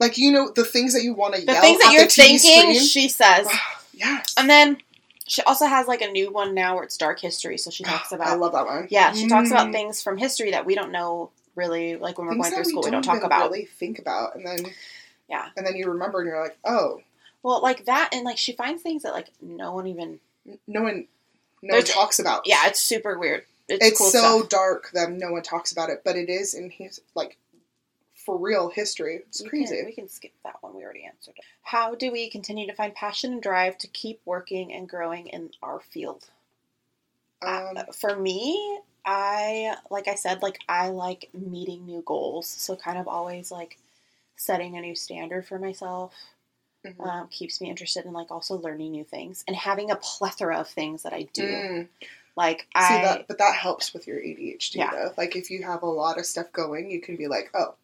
Speaker 2: Like you know the things that you want to yell.
Speaker 1: The things that
Speaker 2: at
Speaker 1: you're thinking,
Speaker 2: screen.
Speaker 1: she says. [sighs]
Speaker 2: yes.
Speaker 1: And then she also has like a new one now where it's dark history. So she [sighs] talks about.
Speaker 2: I love that one.
Speaker 1: yeah, she talks about
Speaker 2: Mm.
Speaker 1: things from history that we don't know really. Like when we're
Speaker 2: Things
Speaker 1: going through school, we don't
Speaker 2: even
Speaker 1: talk about.
Speaker 2: Really think about, and then
Speaker 1: Yeah.
Speaker 2: and then you remember, and you're like, oh,
Speaker 1: Well, like that, and like she finds things that like no one even.
Speaker 2: no one, no one talks about.
Speaker 1: Yeah, it's super weird. It's,
Speaker 2: it's
Speaker 1: cool
Speaker 2: so
Speaker 1: stuff.
Speaker 2: dark that no one talks about it, but it is in his like for real history. It's
Speaker 1: We
Speaker 2: crazy.
Speaker 1: Can, we can skip that one. We already answered it. How do we continue to find passion and drive to keep working and growing in our field?
Speaker 2: um,
Speaker 1: Uh, for me, I like I said, like I like meeting new goals. So kind of always like setting a new standard for myself.
Speaker 2: mhm.
Speaker 1: Um, keeps me interested in like also learning new things and having a plethora of things that I do.
Speaker 2: Mm.
Speaker 1: Like I
Speaker 2: See
Speaker 1: I
Speaker 2: that, but that helps with your ADHD
Speaker 1: Yeah.
Speaker 2: though. Like if you have a lot of stuff going, you can be like, oh,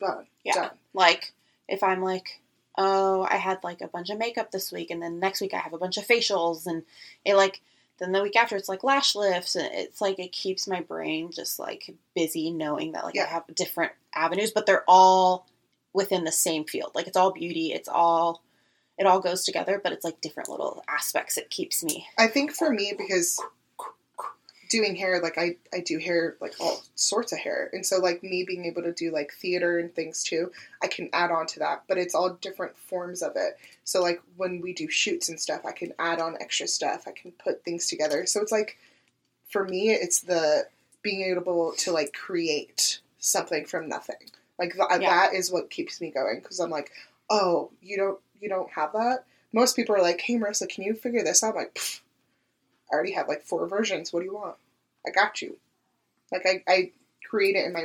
Speaker 2: done,
Speaker 1: Yeah.
Speaker 2: done.
Speaker 1: Like if I'm like, oh, I had like a bunch of makeup this week, and then next week I have a bunch of facials, and it like then the week after it's like lash lifts, and it's like it keeps my brain just like busy knowing that like
Speaker 2: Yeah.
Speaker 1: I have different avenues, but they're all within the same field. Like it's all beauty, it's all it all goes together, but it's like different little aspects. It keeps me.
Speaker 2: I think for me because doing hair, like I, I do hair like all sorts of hair, and so like me being able to do like theater and things too, I can add on to that. But it's all different forms of it. So like when we do shoots and stuff, I can add on extra stuff. I can put things together. So it's like for me, it's the being able to like create something from nothing. Like th-
Speaker 1: Yeah.
Speaker 2: that is what keeps me going because I'm like, oh, you don't you don't have that. Most people are like, hey Marissa, can you figure this out? I'm like, "Pfft, I already have like four versions. What do you want? I got you. Like I, I create it in my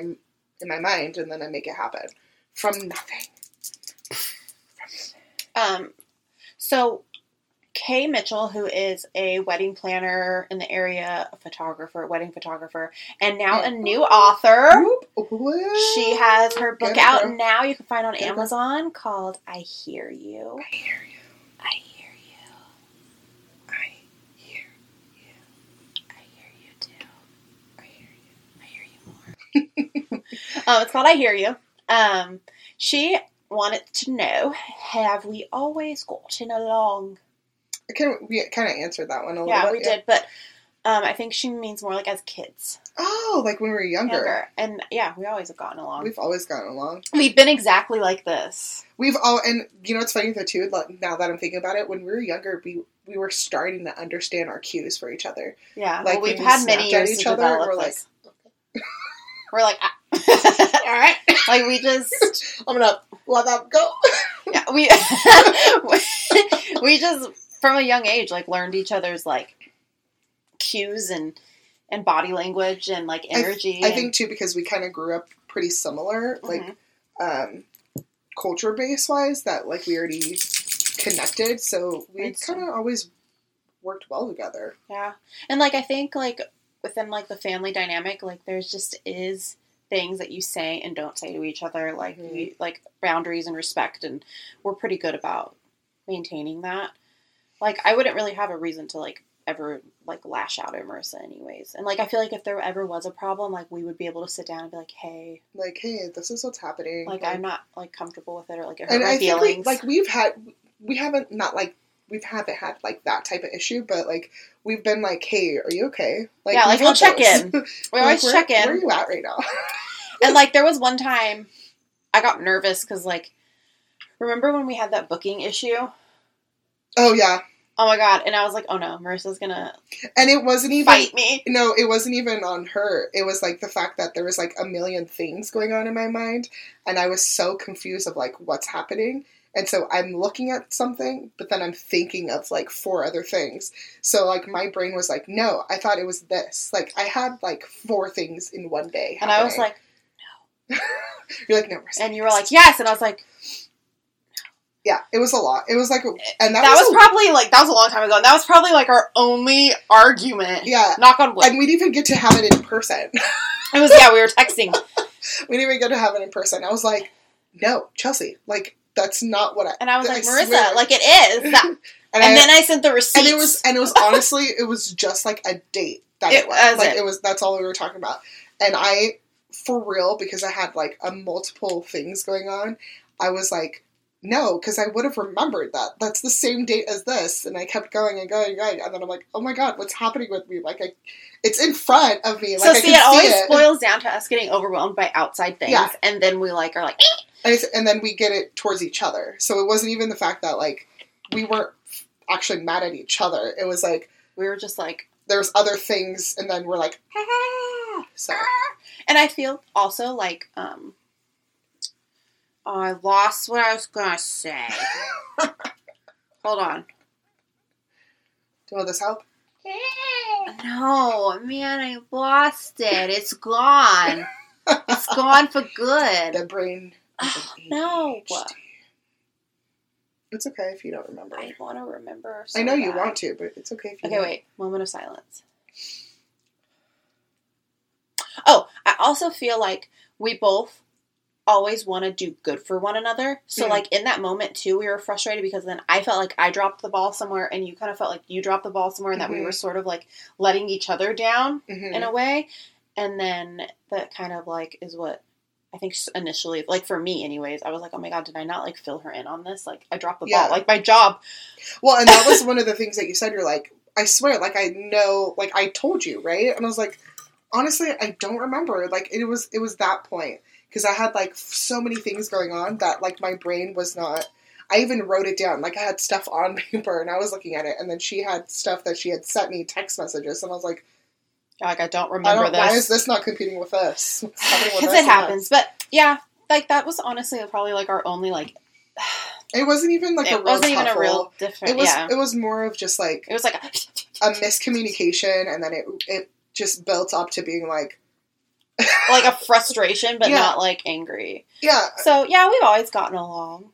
Speaker 2: in my mind and then I make it happen from nothing.
Speaker 1: Um, so Kay Mitchell, who is a wedding planner in the area, a photographer, wedding photographer, and now a new author. She has her book out now. You can find on
Speaker 2: Get it, girl.
Speaker 1: Amazon called "I Hear You."
Speaker 2: I hear you.
Speaker 1: I hear you.
Speaker 2: I hear
Speaker 1: I hear you too.
Speaker 2: I hear you.
Speaker 1: I hear you more. Um, [laughs] it's called "I Hear You." Um, she wanted to know: Have we always gotten along?
Speaker 2: I of, we kind of answered that one a little
Speaker 1: Yeah,
Speaker 2: bit.
Speaker 1: we did, but um, I think she means more like as kids,
Speaker 2: Oh, like when we were younger.
Speaker 1: younger, and yeah, we always have gotten along.
Speaker 2: We've always gotten along.
Speaker 1: We've been exactly like this.
Speaker 2: We've all, and you know it's funny though too. Now that I'm thinking about it, when we were younger, we we were starting to understand our cues for each other.
Speaker 1: Yeah,
Speaker 2: Like,
Speaker 1: well, we've
Speaker 2: we
Speaker 1: had many
Speaker 2: snapped at
Speaker 1: years
Speaker 2: each other, we're like,
Speaker 1: this. We're like, ah. [laughs] all right, like we just, [laughs]
Speaker 2: I'm gonna let that go. [laughs]
Speaker 1: yeah, we, we just from a young age like learned each other's like cues and and body language and like
Speaker 2: I th-
Speaker 1: energy.
Speaker 2: I
Speaker 1: and-
Speaker 2: think too because we kind of grew up pretty similar, like
Speaker 1: Mhm.
Speaker 2: um, culture base wise. That like we already connected, so we kind of always worked well together.
Speaker 1: Yeah. And like I think like within like the family dynamic, like there's just is things that you say and don't say to each other, like
Speaker 2: Mhm.
Speaker 1: we, like boundaries and respect and we're pretty good about maintaining that. Like I wouldn't really have a reason to like ever like lash out at Marissa anyways. And like I feel like if there ever was a problem, like we would be able to sit down and be like, Hey,
Speaker 2: Like, hey, this is what's happening.
Speaker 1: like I'm not like comfortable with it or like it hurt
Speaker 2: and
Speaker 1: my
Speaker 2: I think we,
Speaker 1: feelings.
Speaker 2: like we've had we haven't not like we haven't had like that type of issue, but like we've been like, hey, are you okay? Like,
Speaker 1: Yeah, like, we'll check
Speaker 2: those.
Speaker 1: in. [laughs] we
Speaker 2: Like,
Speaker 1: always
Speaker 2: where-
Speaker 1: check in.
Speaker 2: Where are you at right now? [laughs]
Speaker 1: And like there was one time I got nervous because like remember when we had that booking issue?
Speaker 2: oh yeah,
Speaker 1: Oh my god! And I was like, oh no, Marissa's gonna
Speaker 2: and it wasn't even
Speaker 1: fight me.
Speaker 2: No, it wasn't even on her. It was like the fact that there was like a million things going on in my mind, and I was so confused of like what's happening. And so I'm looking at something, but then I'm thinking of like four other things. So like my brain was like, no, I thought it was this. Like I had like four things in one day.
Speaker 1: And I was like, [laughs] no.
Speaker 2: you're like, no,
Speaker 1: and you were like, yes, and I was like,
Speaker 2: yeah, it was a lot. It was like, eh, and
Speaker 1: that,
Speaker 2: that,
Speaker 1: was,
Speaker 2: a-
Speaker 1: probably like that was a long time ago. And that was probably like our only argument.
Speaker 2: yeah.
Speaker 1: Knock on wood.
Speaker 2: And we didn't even get to have it in person. [laughs]
Speaker 1: it was yeah, we were texting. [laughs]
Speaker 2: we didn't even get to have it in person. I was like, no, Chelsea, like that's not what I.
Speaker 1: And I was
Speaker 2: I
Speaker 1: like,
Speaker 2: swear.
Speaker 1: Marissa, like it is. That- [laughs]
Speaker 2: and,
Speaker 1: and
Speaker 2: I,
Speaker 1: then I sent the receipt.
Speaker 2: and it was and it was honestly it was just like a date that
Speaker 1: It
Speaker 2: it, was
Speaker 1: was
Speaker 2: like
Speaker 1: it.
Speaker 2: it was that's all we were talking about and i for real because i had like a multiple things going on I was like, no, because I would have remembered that. That's the same date as this. And I kept going and going and going. And then I'm like, oh my god, what's happening with me? Like, I, it's in front of me. Like,
Speaker 1: so
Speaker 2: I
Speaker 1: see, it always
Speaker 2: see it.
Speaker 1: boils down to us getting overwhelmed by outside things,
Speaker 2: Yeah.
Speaker 1: and then we like are like, "Eh."
Speaker 2: And, and then we get it towards each other. So it wasn't even the fact that, like, we weren't actually mad at each other. It was like,
Speaker 1: we were just like,
Speaker 2: there's other things. And then we're like, ah. So, [laughs]
Speaker 1: and I feel also like, um, oh, I lost what I was gonna say. [laughs] Hold on.
Speaker 2: do all this help?
Speaker 1: No, man, I lost it. It's gone. It's gone for good. [laughs]
Speaker 2: The brain. Is
Speaker 1: Oh, [sighs] no.
Speaker 2: ADHD. It's okay if you don't remember.
Speaker 1: I want to remember.
Speaker 2: I
Speaker 1: so
Speaker 2: know you want to, but it's okay if you
Speaker 1: Okay,
Speaker 2: don't.
Speaker 1: wait. Moment of silence. Oh, I also feel like we both always want to do good for one another. So,
Speaker 2: Mhm.
Speaker 1: like in that moment too, we were frustrated because then I felt like I dropped the ball somewhere, and you kind of felt like you dropped the ball somewhere, and that we were sort of like letting each other down
Speaker 2: Mhm.
Speaker 1: in a way. And then that kind of like is what I think initially, like for me, anyways, I was like, oh my god, did I not like fill her in on this? Like I dropped the
Speaker 2: Yeah.
Speaker 1: ball. Like my job.
Speaker 2: Well, and that was [laughs] one of the things that you said. You're like, I swear, like I know, like I told you, right? And I was like, honestly, I don't remember. Like it was, it was that point because I had like so many things going on that like my brain was not. I even wrote it down. Like I had stuff on [laughs] paper and I was looking at it, and then she had stuff that she had sent me text messages, and I was like,
Speaker 1: Like I don't
Speaker 2: I
Speaker 1: remember
Speaker 2: don't.
Speaker 1: this.
Speaker 2: Why is this not competing with us? What's [sighs] happening with
Speaker 1: because it happens. But yeah, like that was honestly probably like our only like. [sighs]
Speaker 2: It wasn't even like a real it
Speaker 1: wasn't even a real different.
Speaker 2: It was.
Speaker 1: yeah,
Speaker 2: It was more of just like
Speaker 1: it was like
Speaker 2: a [laughs] miscommunication, and then it it just built up to being like, [laughs]
Speaker 1: like a frustration, but
Speaker 2: Yeah.
Speaker 1: not like angry.
Speaker 2: yeah,
Speaker 1: So yeah, we've always gotten along.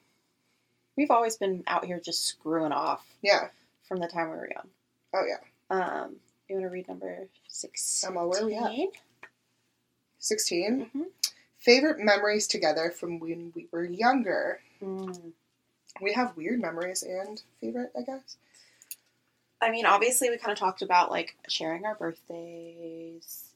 Speaker 1: We've always been out here just screwing off
Speaker 2: yeah.
Speaker 1: from the time we were young.
Speaker 2: Oh yeah.
Speaker 1: Um, you want to read number six?
Speaker 2: Emma, where are we at? 16.
Speaker 1: hmm
Speaker 2: Favorite memories together from when we were younger.
Speaker 1: Mm.
Speaker 2: We have weird memories and favorite, I guess.
Speaker 1: I mean, obviously, we kind of talked about like sharing our birthdays.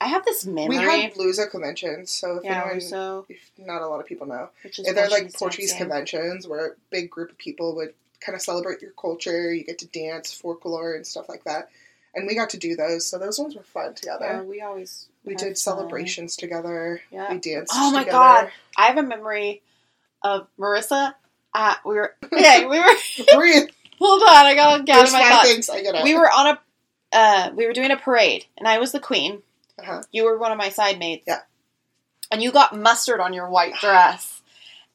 Speaker 1: I have this memory.
Speaker 2: We had Bluesa conventions, so if
Speaker 1: yeah,
Speaker 2: anyone,
Speaker 1: so
Speaker 2: if not a lot of people know,
Speaker 1: which is
Speaker 2: if they're like
Speaker 1: Portuguese
Speaker 2: Portuguese
Speaker 1: dancing.
Speaker 2: conventions where a big group of people would kind of celebrate your culture, you get to dance, folklore, and stuff like that. And we got to do those, so those ones were fun together.
Speaker 1: Yeah, we always
Speaker 2: we did
Speaker 1: fun.
Speaker 2: celebrations together.
Speaker 1: Yeah.
Speaker 2: We danced.
Speaker 1: Oh my
Speaker 2: together.
Speaker 1: God. I have a memory of Marissa. Uh, we were [laughs] yeah, we were. [laughs] Hold on, I gotta gather my thoughts.
Speaker 2: things I it.
Speaker 1: We were on a. Uh, we were doing a parade, and I was the queen.
Speaker 2: Uh-huh.
Speaker 1: You were one of my side mates.
Speaker 2: Yeah.
Speaker 1: And you got mustard on your white [sighs] dress,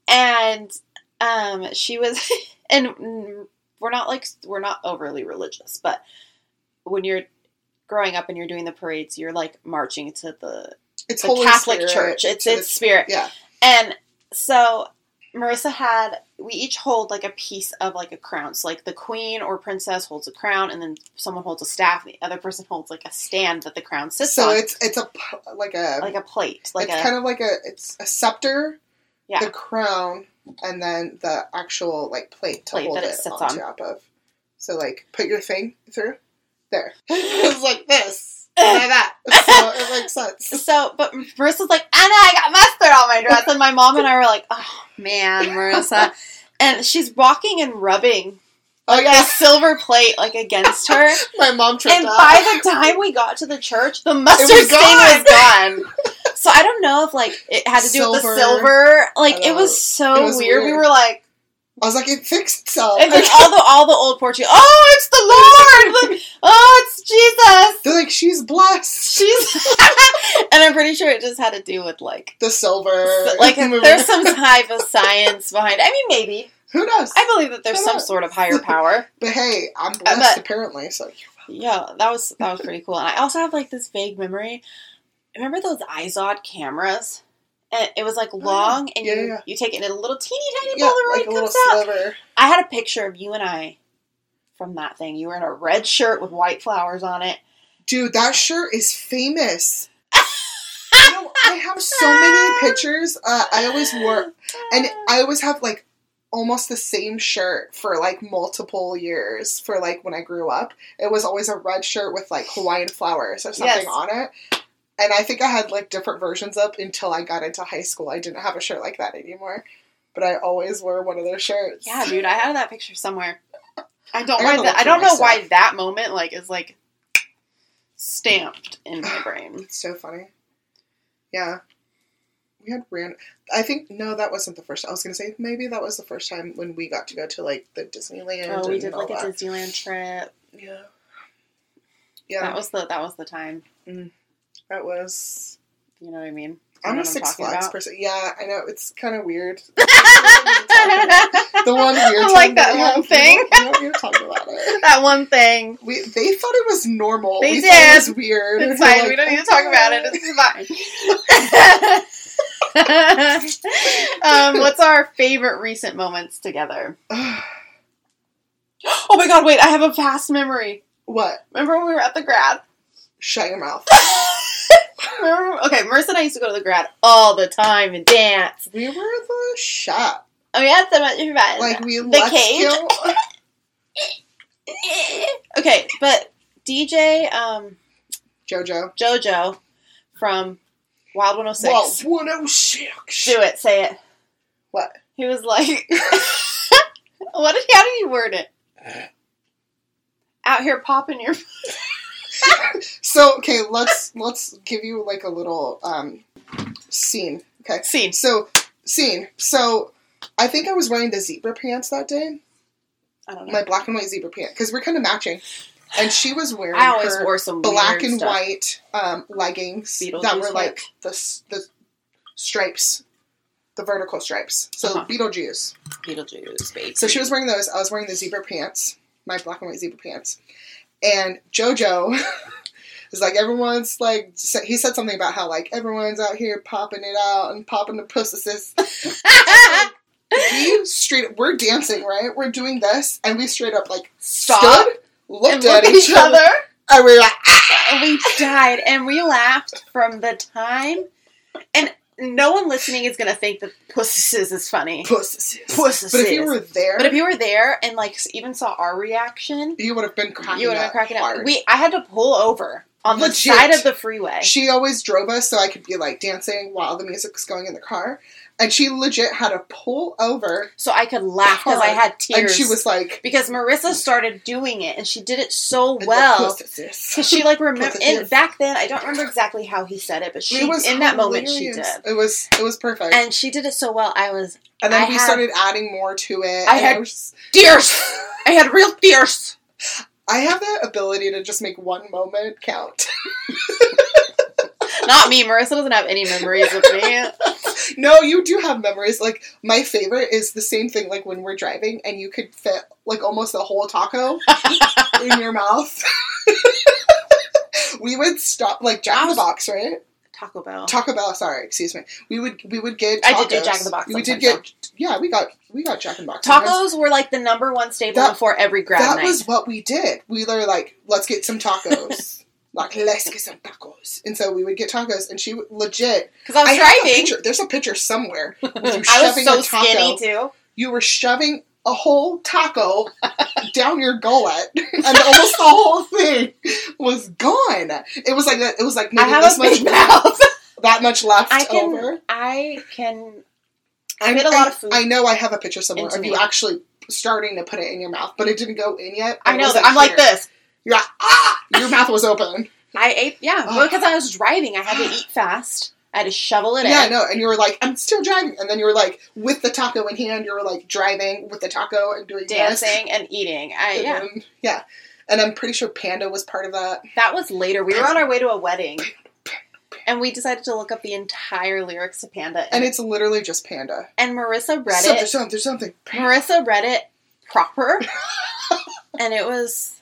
Speaker 1: and um, she was, [laughs] and we're not like we're not overly religious, but when you're growing up and you're doing the parades, you're like marching to the
Speaker 2: It's
Speaker 1: the Catholic
Speaker 2: Spirit
Speaker 1: Church. It's its spirit.
Speaker 2: Yeah.
Speaker 1: And so Marissa had we each hold like a piece of like a crown. So like the queen or princess holds a crown and then someone holds a staff and the other person holds like a stand that the crown sits
Speaker 2: So
Speaker 1: on.
Speaker 2: So it's it's a like a
Speaker 1: like a plate. Like
Speaker 2: it's
Speaker 1: a
Speaker 2: kind of like a it's a scepter,
Speaker 1: Yeah.
Speaker 2: the crown, and then the actual like plate to
Speaker 1: Plate
Speaker 2: hold
Speaker 1: it
Speaker 2: it,
Speaker 1: sits
Speaker 2: on,
Speaker 1: on.
Speaker 2: top of. So like put your thing through there. [laughs] was like this, like that. So it makes sense. [laughs]
Speaker 1: so but Marissa's like, Anna, I got mustard on my dress and my mom and I were like, Oh man, Marissa and she's walking and rubbing
Speaker 2: Oh
Speaker 1: the
Speaker 2: yeah,
Speaker 1: silver plate like against her. [laughs]
Speaker 2: my mom tripped
Speaker 1: And
Speaker 2: up.
Speaker 1: by the time we got to the church, the mustard
Speaker 2: was
Speaker 1: stain was gone. So I don't know if like it had to do with the silver. Like it was so
Speaker 2: It was
Speaker 1: weird. We were like,
Speaker 2: I was like, it fixed itself.
Speaker 1: and then all the all the old Portuguese. Oh, it's the Lord! Oh, it's Jesus!
Speaker 2: They're like, she's blessed.
Speaker 1: She's, [laughs] and I'm pretty sure it just had to do with like,
Speaker 2: The silver,
Speaker 1: so- like there's some type of [laughs] science behind. it. I mean, maybe
Speaker 2: Who knows?
Speaker 1: I believe that there's some sort of higher [laughs] power.
Speaker 2: but hey, I'm uh,
Speaker 1: but-
Speaker 2: blessed apparently. So
Speaker 1: Yeah, that was that was pretty cool. And I also have like this vague memory. Remember those i-Zone cameras? And it was like
Speaker 2: Oh,
Speaker 1: long, and
Speaker 2: Yeah,
Speaker 1: you
Speaker 2: yeah.
Speaker 1: you take it, and a little teeny tiny
Speaker 2: yeah,
Speaker 1: Polaroid
Speaker 2: like
Speaker 1: comes out.
Speaker 2: sliver.
Speaker 1: I had a picture of you and I from that thing. You were in a red shirt with white flowers on it.
Speaker 2: Dude, that shirt is famous. [laughs] you know, I have so many pictures. Uh, I always wore, and I always have like almost the same shirt for like multiple years. For like when I grew up, it was always a red shirt with like Hawaiian flowers or something
Speaker 1: Yes.
Speaker 2: on it. And I think I had like different versions up until I got into high school. I didn't have a shirt like that anymore. but I always wore one of their shirts.
Speaker 1: Yeah, dude, I have that picture somewhere. I don't
Speaker 2: I
Speaker 1: that, I don't know why that moment like is like stamped in my [sighs] brain.
Speaker 2: It's so funny. Yeah. We had ran. I think no, that wasn't the first. I was gonna say maybe that was the first time when we got to go to like the Disneyland.
Speaker 1: Oh, we did like a. Disneyland trip.
Speaker 2: Yeah. Yeah,
Speaker 1: That was the that was the time. Mm.
Speaker 2: That was.
Speaker 1: You know what I mean? You
Speaker 2: I'm a Six
Speaker 1: talking
Speaker 2: Flags
Speaker 1: about?
Speaker 2: person. Yeah, I know it's kind of weird. [laughs]
Speaker 1: the
Speaker 2: one weird.
Speaker 1: I like that one
Speaker 2: have,
Speaker 1: thing.
Speaker 2: We don't, we don't need to talk about it.
Speaker 1: that one thing.
Speaker 2: We they thought it was normal.
Speaker 1: They
Speaker 2: we
Speaker 1: did.
Speaker 2: thought it was weird.
Speaker 1: It's [laughs] fine.
Speaker 2: like,
Speaker 1: we don't need to talk about it. It's fine. [laughs] um, what's our favorite recent moments together? [sighs] Oh my god, wait, I have a fast memory.
Speaker 2: what?
Speaker 1: Remember when we were at the grad?
Speaker 2: Shut your mouth.
Speaker 1: Okay, Marissa and I used to go to the grad all the time and dance.
Speaker 2: We were the shop.
Speaker 1: Oh, yeah, so much fun.
Speaker 2: Like we
Speaker 1: The cage? [laughs] okay, but DJ um,
Speaker 2: JoJo.
Speaker 1: JoJo from Wild 106.
Speaker 2: Whoa, 106.
Speaker 1: Do it, say it.
Speaker 2: What?
Speaker 1: He was like, [laughs] what did, how did he word it? Out here popping your. [laughs] [laughs]
Speaker 2: So okay, let's let's give you like a little um scene. Okay.
Speaker 1: Scene.
Speaker 2: So scene. So I think I was wearing the zebra pants that day,
Speaker 1: I don't know.
Speaker 2: my black and white zebra pants, because we're kind of matching. And she was wearing
Speaker 1: I always wore some
Speaker 2: black and
Speaker 1: stuff.
Speaker 2: white um, leggings that were like the the stripes, the vertical stripes. So
Speaker 1: Uh-huh.
Speaker 2: Beetlejuice.
Speaker 1: Beetlejuice, baby.
Speaker 2: So she was wearing those. I was wearing the zebra pants, my black and white zebra pants. And JoJo [laughs] is like, everyone's like, he said something about how like everyone's out here popping it out and popping the pussies. we [laughs] straight, we're dancing, right? We're doing this, and we straight up like
Speaker 1: Stop
Speaker 2: stood, looked at each other, and we were like, "Ah!"
Speaker 1: and we died, and we laughed from the time. And no one listening is gonna think that Pussies is funny.
Speaker 2: pussies.
Speaker 1: Pussies.
Speaker 2: But if you were there,
Speaker 1: But if you were there and like even saw our reaction,
Speaker 2: you would have been cracking up.
Speaker 1: you would have been cracking up. We, I had to pull over on the side of the freeway.
Speaker 2: She always drove us so I could be like dancing while the music was going in the car. And she legit had to pull over
Speaker 1: so I could laugh because I had tears.
Speaker 2: and she was like,
Speaker 1: because Marissa started doing it and she did it so well. Because she like remember [laughs] and back then I don't remember exactly how he said it, but she
Speaker 2: It was
Speaker 1: in that moment she did,
Speaker 2: It was it was perfect. And,
Speaker 1: she did it so well. I was and
Speaker 2: then
Speaker 1: I
Speaker 2: we
Speaker 1: had-
Speaker 2: started adding more to it.
Speaker 1: I had-
Speaker 2: was-
Speaker 1: tears. I had real tears.
Speaker 2: I have that ability to just make one moment count. [laughs]
Speaker 1: Not me. Marissa doesn't have any memories of me. [laughs]
Speaker 2: no, you do have memories. Like my favorite is the same thing. Like when we're driving and you could fit like almost a whole taco [laughs] in your mouth. we would stop like Jack in the Box, right?
Speaker 1: Taco Bell.
Speaker 2: Taco Bell. Sorry, excuse me. We would we would get.
Speaker 1: I did do. Jack in the Box
Speaker 2: We did get. Yeah, we got we got Jack in the Box. sometimes.
Speaker 1: Tacos were like the number one staple
Speaker 2: That-
Speaker 1: before every grad
Speaker 2: That
Speaker 1: night.
Speaker 2: was what we did. We were like, let's get some tacos. [laughs] like, let's get some tacos. And so we would get tacos, and she would legit.
Speaker 1: Because I was
Speaker 2: have a
Speaker 1: driving.
Speaker 2: picture. There's a picture somewhere. [laughs]
Speaker 1: I was so
Speaker 2: a taco.
Speaker 1: skinny too.
Speaker 2: You were shoving a whole taco [laughs] down your gullet, [laughs] and almost the whole thing was gone. It was like that. It was like
Speaker 1: I
Speaker 2: maybe this
Speaker 1: a
Speaker 2: much
Speaker 1: mouth.
Speaker 2: that much left
Speaker 1: I can.
Speaker 2: over.
Speaker 1: I can.
Speaker 2: I
Speaker 1: fit a lot of food
Speaker 2: I know I have a picture somewhere of
Speaker 1: me.
Speaker 2: you actually starting to put it in your mouth, but it didn't go in yet.
Speaker 1: I know. I'm like this.
Speaker 2: You're like, ah! Your mouth was open. [laughs]
Speaker 1: I ate. Yeah,
Speaker 2: Ugh.
Speaker 1: because I was driving. I had to eat fast. I had to shovel it in.
Speaker 2: Yeah,
Speaker 1: in.
Speaker 2: no, and you were like, I'm still driving, and then you were like, with the taco in hand, you were like driving with the taco and doing this.
Speaker 1: dancing and eating. I
Speaker 2: And
Speaker 1: yeah.
Speaker 2: then- yeah. And I'm pretty sure Panda was part of that.
Speaker 1: That was later. We were on our way to a wedding, and we decided to look up the entire lyrics to Panda.
Speaker 2: And it's literally just Panda.
Speaker 1: and Marissa read
Speaker 2: something,
Speaker 1: it.
Speaker 2: something, something.
Speaker 1: Marissa read it proper, [laughs] and it was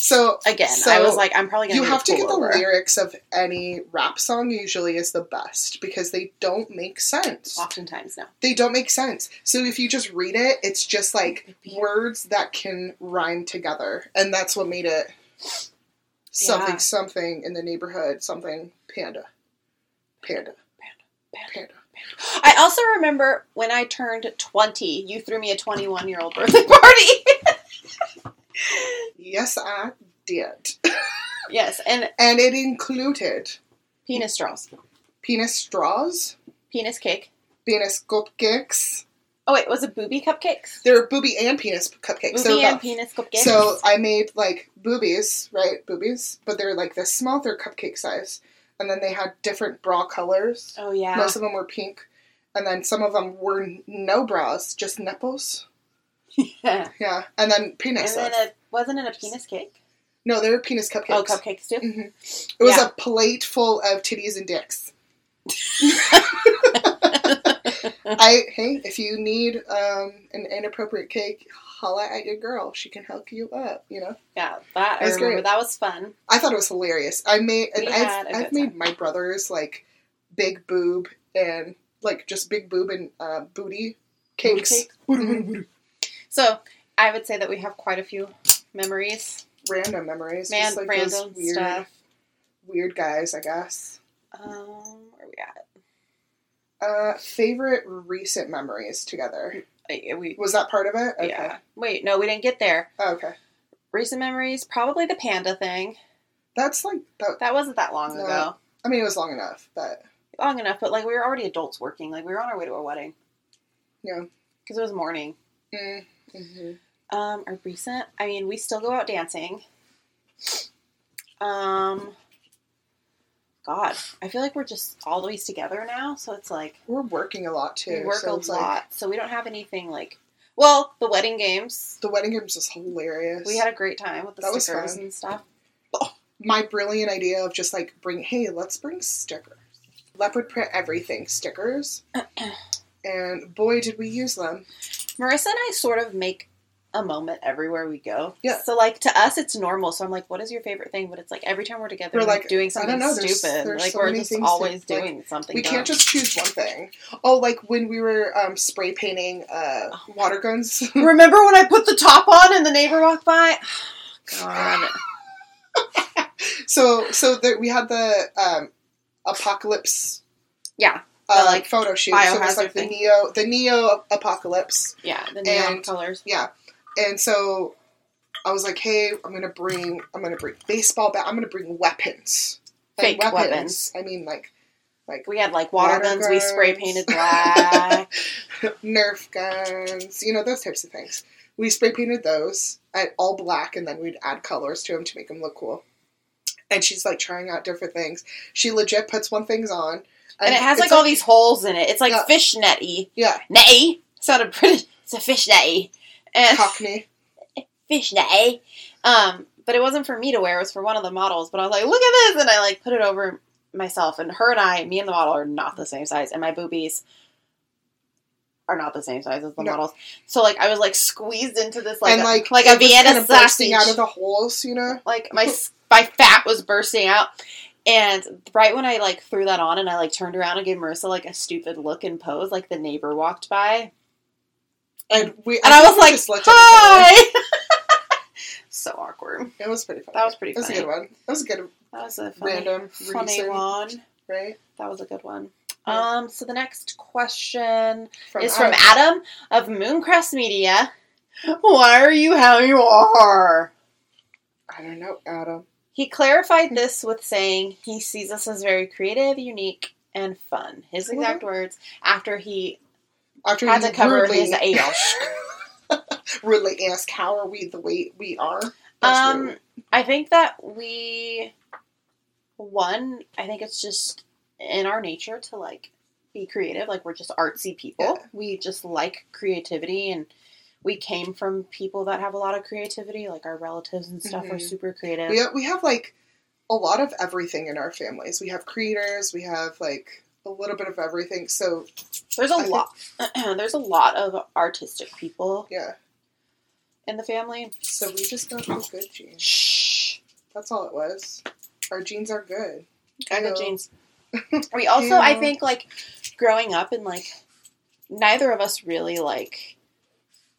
Speaker 2: So
Speaker 1: again.
Speaker 2: So,
Speaker 1: I was like, I'm probably gonna
Speaker 2: you have to get the lyrics of any rap song usually is the best because they don't make sense.
Speaker 1: Oftentimes, no.
Speaker 2: They don't make sense. So if you just read it, it's just like words that can rhyme together, and that's what made it something
Speaker 1: Yeah.
Speaker 2: something in the neighborhood, something panda. panda,
Speaker 1: panda,
Speaker 2: Panda. panda.
Speaker 1: I also remember when I turned 20, you threw me a 21 year old birthday [laughs] party.
Speaker 2: Yes, I did,
Speaker 1: yes, and
Speaker 2: and it included
Speaker 1: penis straws,
Speaker 2: penis straws,
Speaker 1: penis cake,
Speaker 2: penis cupcakes,
Speaker 1: Oh wait, was it booby cupcakes?
Speaker 2: They're booby and penis cupcakes.
Speaker 1: Booby
Speaker 2: so
Speaker 1: and penis cupcakes.
Speaker 2: So I made like boobies, right? Boobies, but they're like this small. They're cupcake size, and then they had different bra colors.
Speaker 1: oh yeah.
Speaker 2: Most of them were pink, and then some of them were no bras, just nipples. [laughs]
Speaker 1: yeah.
Speaker 2: Yeah, and then penis.
Speaker 1: And then it wasn't it a penis cake?
Speaker 2: no, they were penis cupcakes.
Speaker 1: Oh, cupcakes too.
Speaker 2: hmm It was
Speaker 1: Yeah.
Speaker 2: a plate full of titties and dicks. [laughs] I hey, if you need um, an inappropriate cake, holla at your girl. She can hook you up. You know.
Speaker 1: Yeah, that
Speaker 2: That's
Speaker 1: remember.
Speaker 2: great.
Speaker 1: That was fun.
Speaker 2: I thought it was hilarious. I made and I've,
Speaker 1: a
Speaker 2: I've made
Speaker 1: time.
Speaker 2: my brothers like big boob and like just big boob and uh, booty cakes. Booty, booty, booty.
Speaker 1: So I would say that we have quite a few memories.
Speaker 2: Random memories,
Speaker 1: Man,
Speaker 2: just like
Speaker 1: random
Speaker 2: weird,
Speaker 1: stuff.
Speaker 2: weird guys, I guess.
Speaker 1: Um, where are we at?
Speaker 2: Uh, favorite recent memories together.
Speaker 1: Uh, We
Speaker 2: Was that part of it? Okay.
Speaker 1: yeah. Wait, no, we didn't get there.
Speaker 2: Oh, okay.
Speaker 1: Recent memories, probably the panda thing.
Speaker 2: That's like that.
Speaker 1: That wasn't that long
Speaker 2: No.
Speaker 1: ago.
Speaker 2: I mean, it was long enough, but
Speaker 1: Long enough, but like we were already adults working. Like we were on our way to a wedding.
Speaker 2: Yeah.
Speaker 1: Because it was morning.
Speaker 2: Mm, hmm
Speaker 1: Um, our recent, I mean, we still go out dancing. Um, God, I feel like we're just always together now, so it's like
Speaker 2: we're working a lot too.
Speaker 1: we work
Speaker 2: so
Speaker 1: a
Speaker 2: it's like-
Speaker 1: lot, so we don't have anything like. Well, the wedding games,
Speaker 2: the wedding games was hilarious.
Speaker 1: we had a great time with the
Speaker 2: That
Speaker 1: stickers and stuff.
Speaker 2: Oh, my brilliant idea of just like bring hey let's bring stickers leopard print everything stickers [clears throat] and boy did we use them
Speaker 1: Marissa and I sort of make a moment everywhere we go.
Speaker 2: Yeah.
Speaker 1: So like to us, it's normal. So I'm like, what is your favorite thing? But it's like every time we're together,
Speaker 2: We're like,
Speaker 1: doing something
Speaker 2: know, there's-
Speaker 1: stupid.
Speaker 2: there's
Speaker 1: like
Speaker 2: so
Speaker 1: we're just
Speaker 2: things to-
Speaker 1: always
Speaker 2: like,
Speaker 1: doing something.
Speaker 2: we
Speaker 1: dumb.
Speaker 2: can't just choose one thing oh like when we were um, spray painting uh,
Speaker 1: Oh.
Speaker 2: water guns [laughs]
Speaker 1: Remember when I put the top on and the neighbor walked by? [sighs] God. [laughs]
Speaker 2: so so there, we had the um, apocalypse
Speaker 1: Yeah.
Speaker 2: Uh, like
Speaker 1: like,
Speaker 2: photo shoot so it was like the
Speaker 1: thing.
Speaker 2: neo the neo apocalypse
Speaker 1: Yeah. The neon
Speaker 2: And-
Speaker 1: colors.
Speaker 2: Yeah. And so I was like, hey, I'm gonna bring I'm gonna bring baseball bat I'm gonna bring weapons. And
Speaker 1: Fake weapons.
Speaker 2: I mean like like
Speaker 1: We had like water,
Speaker 2: Water
Speaker 1: guns, we spray painted [laughs] black.
Speaker 2: Nerf guns, you know, those types of things. We spray painted those at all black and then we'd add colors to them to make them look cool. And she's like trying out different things. She legit puts one things on.
Speaker 1: And it has
Speaker 2: it's
Speaker 1: like all these holes in it. It's like
Speaker 2: Yeah.
Speaker 1: fishnetty.
Speaker 2: Yeah,
Speaker 1: Netty. Sounded pretty. It's a fishnetty. And
Speaker 2: Cockney. [laughs]
Speaker 1: fishnetty. Um, but it wasn't for me to wear. It was for one of the models. But I was like, look at this, and I like put it over myself. And her and I, me and the model, are not the same size, and my boobies are not the same size as the
Speaker 2: No.
Speaker 1: models. So like I was like squeezed into this like
Speaker 2: and
Speaker 1: a,
Speaker 2: like,
Speaker 1: like a Vienna
Speaker 2: kind of bursting out of the holes, you know?
Speaker 1: like my my fat was bursting out. And right when I like threw that on and I like turned around and gave Marissa like a stupid look and pose, like the neighbor walked by
Speaker 2: And we
Speaker 1: and I
Speaker 2: think
Speaker 1: was like,
Speaker 2: just looked at each other.
Speaker 1: "Hi." [laughs] so awkward.
Speaker 2: It was pretty funny.
Speaker 1: That was pretty
Speaker 2: That was a good one. That was a good
Speaker 1: That was a funny,
Speaker 2: random
Speaker 1: funny one.
Speaker 2: right?
Speaker 1: That was a good one.
Speaker 2: Yeah.
Speaker 1: Um, so the next question
Speaker 2: From
Speaker 1: is from
Speaker 2: Adam.
Speaker 1: Adam of Mooncrest Media. Why are you how you are?
Speaker 2: I don't know, Adam.
Speaker 1: He clarified this with saying he sees us as very creative, unique, and fun. His exact words after he
Speaker 2: After
Speaker 1: had to cover
Speaker 2: rudely,
Speaker 1: his age. [laughs]
Speaker 2: rudely ask, "How are we the way we are?" That's
Speaker 1: Um,
Speaker 2: rude.
Speaker 1: I think that we one. I think it's just in our nature to like be creative. Like we're just artsy people.
Speaker 2: Yeah.
Speaker 1: We just like creativity, and we came from people that have a lot of creativity. Like our relatives and stuff are
Speaker 2: Mhm.
Speaker 1: super creative.
Speaker 2: we have, we have like a lot of everything in our families. We have creators. We have like a little bit of everything. So
Speaker 1: There's a
Speaker 2: I think-
Speaker 1: lot. [clears throat] there's a lot of artistic people
Speaker 2: yeah.
Speaker 1: in the family.
Speaker 2: So we just got through good genes.
Speaker 1: Shh.
Speaker 2: That's all it was. Our genes are good.
Speaker 1: I got
Speaker 2: Ew.
Speaker 1: jeans. We also, I think, like growing up and like neither of us really like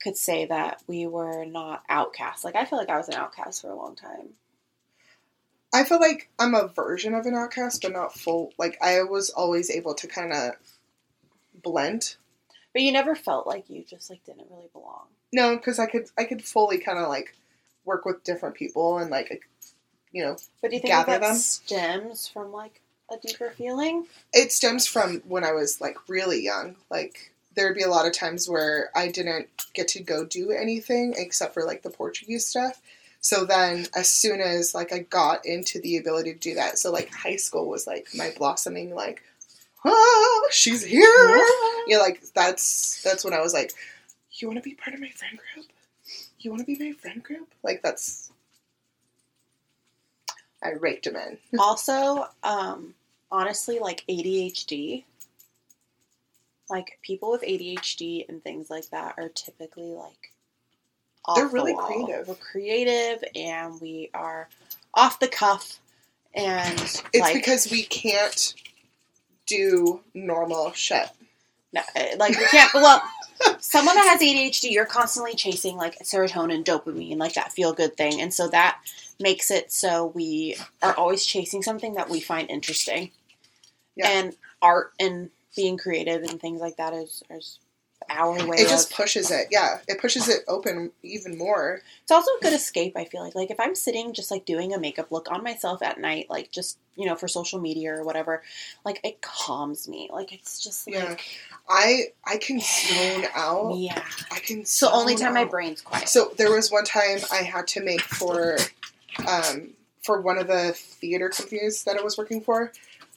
Speaker 1: could say that we were not outcasts. Like I feel like I was an outcast for a long time.
Speaker 2: I feel like I'm a version of an outcast, but not full. Like I was always able to kind of blend.
Speaker 1: But you never felt like you just like didn't really belong.
Speaker 2: No, because I could I could fully kind of like work with different people and like you know
Speaker 1: But do you think that
Speaker 2: them?
Speaker 1: stems from like a deeper feeling?
Speaker 2: it stems from when I was like really young. Like there'd be a lot of times where I didn't get to go do anything except for like the Portuguese stuff. So then, as soon as like I got into the ability to do that, so like high school was like my blossoming, like, ah, she's here. Yeah, like that's that's when I was like, you want to be part of my friend group? You want to be my friend group? Like that's. I raked him in. [laughs]
Speaker 1: also, um, honestly, like ADHD, like people with ADHD and things like that are typically like
Speaker 2: They're
Speaker 1: the
Speaker 2: really
Speaker 1: wall.
Speaker 2: creative.
Speaker 1: We're creative, and we are off the cuff, and
Speaker 2: It's
Speaker 1: like
Speaker 2: because we can't do normal shit.
Speaker 1: no, uh, like we can't. Well, someone that has ADHD, you're constantly chasing like serotonin, dopamine, like that feel good thing, and so that makes it so we are always chasing something that we find interesting.
Speaker 2: Yeah.
Speaker 1: And art and being creative and things like that is, is our way.
Speaker 2: It
Speaker 1: of,
Speaker 2: just pushes it. Yeah, it pushes it open even more.
Speaker 1: it's also a good escape. I feel like like if I'm sitting just like doing a makeup look on myself at night, like just you know for social media or whatever, like it calms me. Like it's just
Speaker 2: Yeah.
Speaker 1: like
Speaker 2: I I can zone out.
Speaker 1: yeah.
Speaker 2: I can.
Speaker 1: So only time my brain's quiet.
Speaker 2: So there was one time I had to make for, um, for one of the theater companies that I was working for.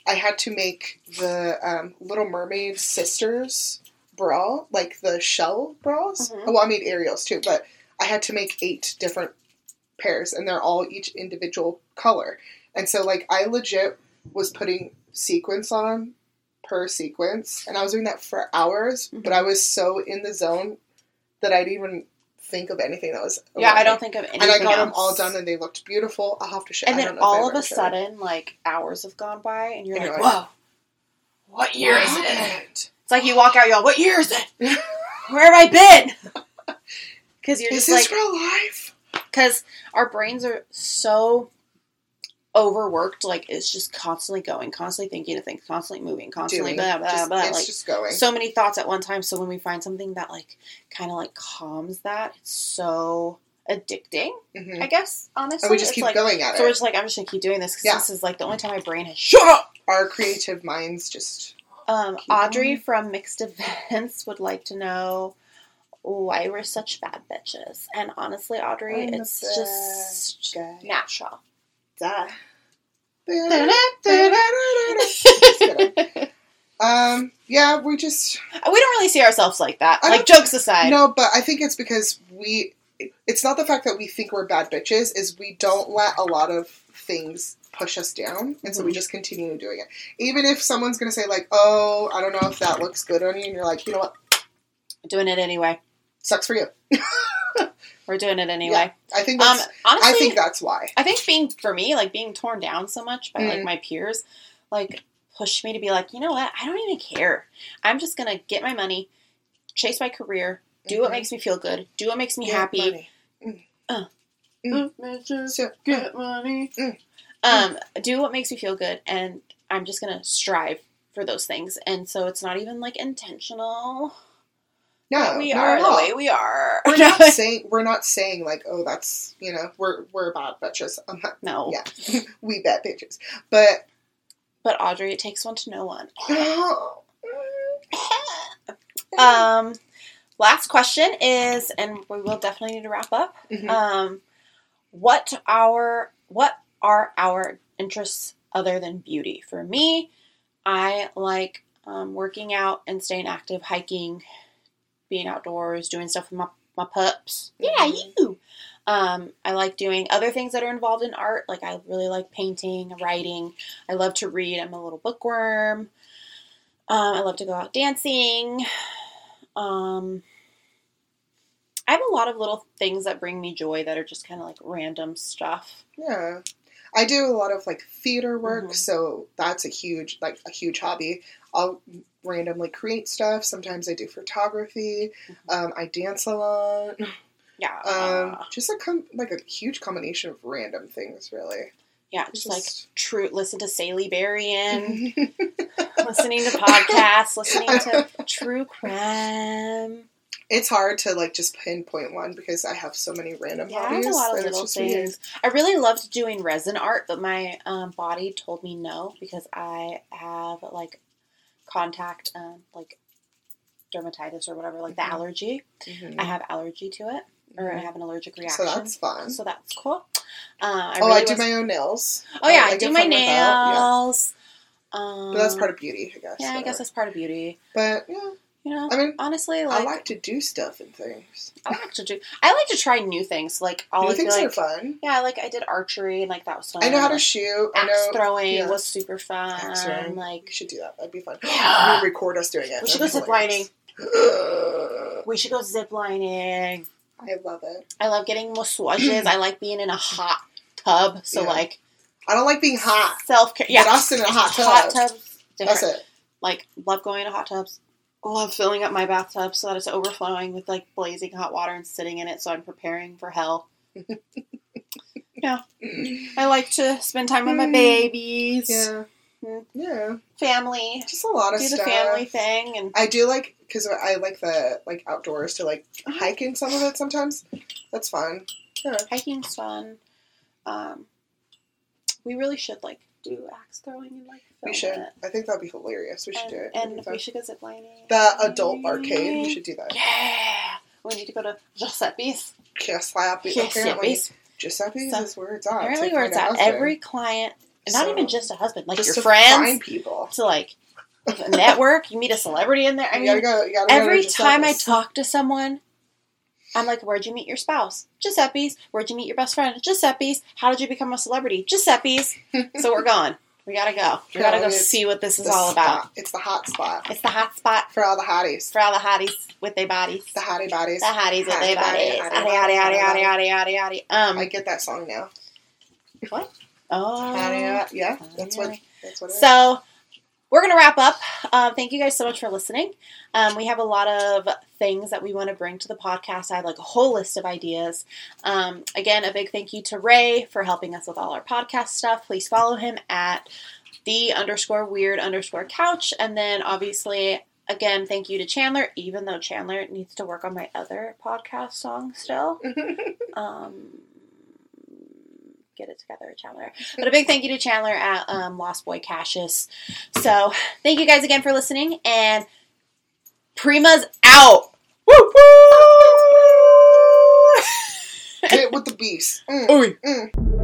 Speaker 2: I had to make the um, Little Mermaid sisters bra, like the shell bras.
Speaker 1: Mhm.
Speaker 2: Well, I made Ariel's too, but I had to make eight different pairs, and they're all each individual color. And so, like, I legit was putting sequins on per sequence, and I was doing that for hours.
Speaker 1: Mhm.
Speaker 2: But I was so in the zone that I didn't even think of anything that was.
Speaker 1: yeah, I don't think of anything
Speaker 2: And I got them all done, and they looked beautiful. I'll have to show.
Speaker 1: And then all of a sudden, like hours have gone by, and you're
Speaker 2: And
Speaker 1: like,
Speaker 2: you're like,
Speaker 1: "Whoa, what year is
Speaker 2: What
Speaker 1: it?" It's like you walk out, y'all. What year is it? [laughs] Where have I been? [laughs] Because you're
Speaker 2: Is
Speaker 1: just
Speaker 2: this
Speaker 1: like,
Speaker 2: real life?
Speaker 1: because our brains are so overworked. Like it's just constantly going, constantly thinking of things, constantly moving, constantly
Speaker 2: Doing.
Speaker 1: blah blah
Speaker 2: Just-
Speaker 1: blah.
Speaker 2: it's
Speaker 1: Like
Speaker 2: just going.
Speaker 1: so many thoughts at one time. So when we find something that like kind of like calms that, it's so addicting.
Speaker 2: Mhm.
Speaker 1: I guess honestly,
Speaker 2: And we just keep
Speaker 1: like,
Speaker 2: going at it.
Speaker 1: So we're just like, I'm just gonna keep doing this because
Speaker 2: Yeah.
Speaker 1: this is like the only time my brain has shut up.
Speaker 2: Our creative minds just.
Speaker 1: Um, Audrey
Speaker 2: going.
Speaker 1: from Mixed Events [laughs] would like to know why we're such bad bitches. And honestly, Audrey,
Speaker 2: I'm
Speaker 1: it's just
Speaker 2: guy.
Speaker 1: natural.
Speaker 2: Die. Um. Yeah, we just we
Speaker 1: don't really see ourselves like that.
Speaker 2: I
Speaker 1: Like jokes aside,
Speaker 2: no, but I think it's because we. It's not the fact that we think we're bad bitches; is we don't let a lot of things push us down, and so we
Speaker 1: Mhm.
Speaker 2: just continue doing it. Even if someone's gonna say like, "Oh, I don't know if that looks good on you," and you're like, "You know what?
Speaker 1: doing it anyway.
Speaker 2: Sucks for you." [laughs]
Speaker 1: We're doing it anyway.
Speaker 2: I think
Speaker 1: Um,
Speaker 2: that's.
Speaker 1: honestly,
Speaker 2: I think that's why.
Speaker 1: I think being for me, like being torn down so much by like
Speaker 2: Mm.
Speaker 1: my peers, like pushed me to be like, you know what? I don't even care. I'm just gonna get my money, chase my career, do what
Speaker 2: Mhm.
Speaker 1: makes me feel good, do what makes me
Speaker 2: Yeah,
Speaker 1: happy.
Speaker 2: money.
Speaker 1: Uh.
Speaker 2: Mm.
Speaker 1: Bitches
Speaker 2: So,
Speaker 1: Get money.
Speaker 2: Mm.
Speaker 1: Um, do what makes me feel good, and I'm just gonna strive for those things. And so it's not even like intentional.
Speaker 2: No,
Speaker 1: we are the way we are.
Speaker 2: we're [laughs] not saying we're not saying like, oh, that's you know, we're we're bad bitches. Not,
Speaker 1: no,
Speaker 2: Yeah. [laughs] we bad bitches, but
Speaker 1: but Audrey, it takes one to know one. [gasps] [laughs] Um, last question is, and we will definitely need to wrap up.
Speaker 2: Mhm.
Speaker 1: Um, what our what are our interests other than beauty? For me, I like um, working out and staying active, hiking, being outdoors, doing stuff with my my pups. Yeah,
Speaker 2: Mhm.
Speaker 1: you. Um, I like doing other things that are involved in art. Like I really like painting, writing. I love to read. I'm a little bookworm. Um, I love to go out dancing. Um, I have a lot of little things that bring me joy that are just kind of like random stuff.
Speaker 2: Yeah. I do a lot of like theater work,
Speaker 1: Mhm.
Speaker 2: so that's a huge like a huge hobby. I'll randomly create stuff. Sometimes I do photography.
Speaker 1: Mm-hmm.
Speaker 2: Um, I dance a lot.
Speaker 1: Yeah.
Speaker 2: Um, just a com- like a huge combination of random things, really.
Speaker 1: yeah,
Speaker 2: It's
Speaker 1: just like true. Listen to Saley Berrien, [laughs] listening to podcasts, listening to [laughs] true crime.
Speaker 2: It's hard to like just pinpoint one because I have so many random
Speaker 1: Yeah, I
Speaker 2: hobbies.
Speaker 1: have a lot of little
Speaker 2: just weird.
Speaker 1: things. I really loved doing resin art, but my um, body told me no because I have like contact, um, like dermatitis or whatever, like the
Speaker 2: Mhm.
Speaker 1: allergy.
Speaker 2: Mhm.
Speaker 1: I have allergy to it, or I
Speaker 2: Mhm.
Speaker 1: have an allergic reaction.
Speaker 2: So that's fun.
Speaker 1: So that's cool. Uh, I
Speaker 2: oh,
Speaker 1: really
Speaker 2: I do
Speaker 1: was-
Speaker 2: my own nails.
Speaker 1: Oh yeah,
Speaker 2: I
Speaker 1: I, do my
Speaker 2: that, yeah.
Speaker 1: nails. Um,
Speaker 2: But that's part of beauty, I guess.
Speaker 1: Yeah, I guess that's part of beauty.
Speaker 2: But yeah,
Speaker 1: You know,
Speaker 2: I mean,
Speaker 1: honestly, like
Speaker 2: I like to do stuff and things.
Speaker 1: I like to do. I like to try new things. Like I'll
Speaker 2: New
Speaker 1: like,
Speaker 2: things
Speaker 1: like,
Speaker 2: are fun.
Speaker 1: yeah, like I did archery and like that was fun.
Speaker 2: I know how to shoot. I
Speaker 1: axe
Speaker 2: know.
Speaker 1: throwing
Speaker 2: yeah.
Speaker 1: was super fun.
Speaker 2: Axe throwing.
Speaker 1: Like
Speaker 2: We should do that. That'd be fun.
Speaker 1: Yeah. [gasps]
Speaker 2: We record us doing it.
Speaker 1: We should
Speaker 2: That'd
Speaker 1: go ziplining. [gasps] we should go ziplining.
Speaker 2: I love it.
Speaker 1: I love getting massages. I like being in a hot tub. So
Speaker 2: Yeah.
Speaker 1: like
Speaker 2: I don't like being hot.
Speaker 1: self care. Yeah,
Speaker 2: Get us in a hot tub.
Speaker 1: hot tubs. Different.
Speaker 2: That's it.
Speaker 1: Like love going to hot tubs. Love filling up my bathtub so that it's overflowing with like blazing hot water and sitting in it so I'm preparing for hell. [laughs] Yeah. I like to spend time with my
Speaker 2: Mm.
Speaker 1: babies,
Speaker 2: Yeah.
Speaker 1: Mm.
Speaker 2: Yeah.
Speaker 1: family,
Speaker 2: Just a lot of
Speaker 1: do the
Speaker 2: stuff.
Speaker 1: family thing, and
Speaker 2: I do like because I like the like outdoors to like hike in some of it sometimes. That's fun. Yeah.
Speaker 1: hiking's fun. Um, we really should like do axe throwing and like
Speaker 2: We should.
Speaker 1: it.
Speaker 2: I think that'd be hilarious. We should
Speaker 1: and,
Speaker 2: do it.
Speaker 1: And
Speaker 2: fun.
Speaker 1: we should go ziplining.
Speaker 2: the adult arcade. We should do that.
Speaker 1: Yeah, we need to go to Giuseppe's.
Speaker 2: Giuseppe. Apparently,
Speaker 1: Giuseppe's.
Speaker 2: Giuseppe's
Speaker 1: So-
Speaker 2: is where it's at.
Speaker 1: Apparently, where it's at. Every client, not
Speaker 2: So-
Speaker 1: even just a husband, like your friends,
Speaker 2: people.
Speaker 1: to like [laughs] network. You meet a celebrity in there. I mean,
Speaker 2: go. You gotta go to
Speaker 1: every time I talk to someone, I'm like, "Where'd you meet your spouse? Giuseppe's. Where'd you meet your best friend? Giuseppe's. How did you become a celebrity? Giuseppe's." [laughs] so we're going. We gotta go. We gotta go see what this is all about.
Speaker 2: spot. It's the hot spot
Speaker 1: It's the hot spot
Speaker 2: for all the hotties.
Speaker 1: for all the hotties with their bodies.
Speaker 2: The hottie bodies.
Speaker 1: The hotties with their bodies.
Speaker 2: hottie
Speaker 1: Hottie, hottie, hottie,
Speaker 2: hottie
Speaker 1: hottie, hottie. Um.
Speaker 2: I get that song now. What?
Speaker 1: Oh.
Speaker 2: Hottie, yeah, that's what. That's what. It is.
Speaker 1: So we're gonna wrap up. Uh, thank you guys so much for listening. Um, we have a lot of things that we want to bring to the podcast. I have like a whole list of ideas. Um, again, a big thank you to Ray for helping us with all our podcast stuff. Please follow him at the underscore weird underscore couch, and then obviously. Again, thank you to Chandler, even though Chandler needs to work on my other podcast song still. [laughs] um, get it together, Chandler. But a big thank you to Chandler at um, Lost Boy Cassius. So thank you guys again for listening, and Prima's out. Woo woo! [laughs]
Speaker 2: Hit with the beast. Mm, mm.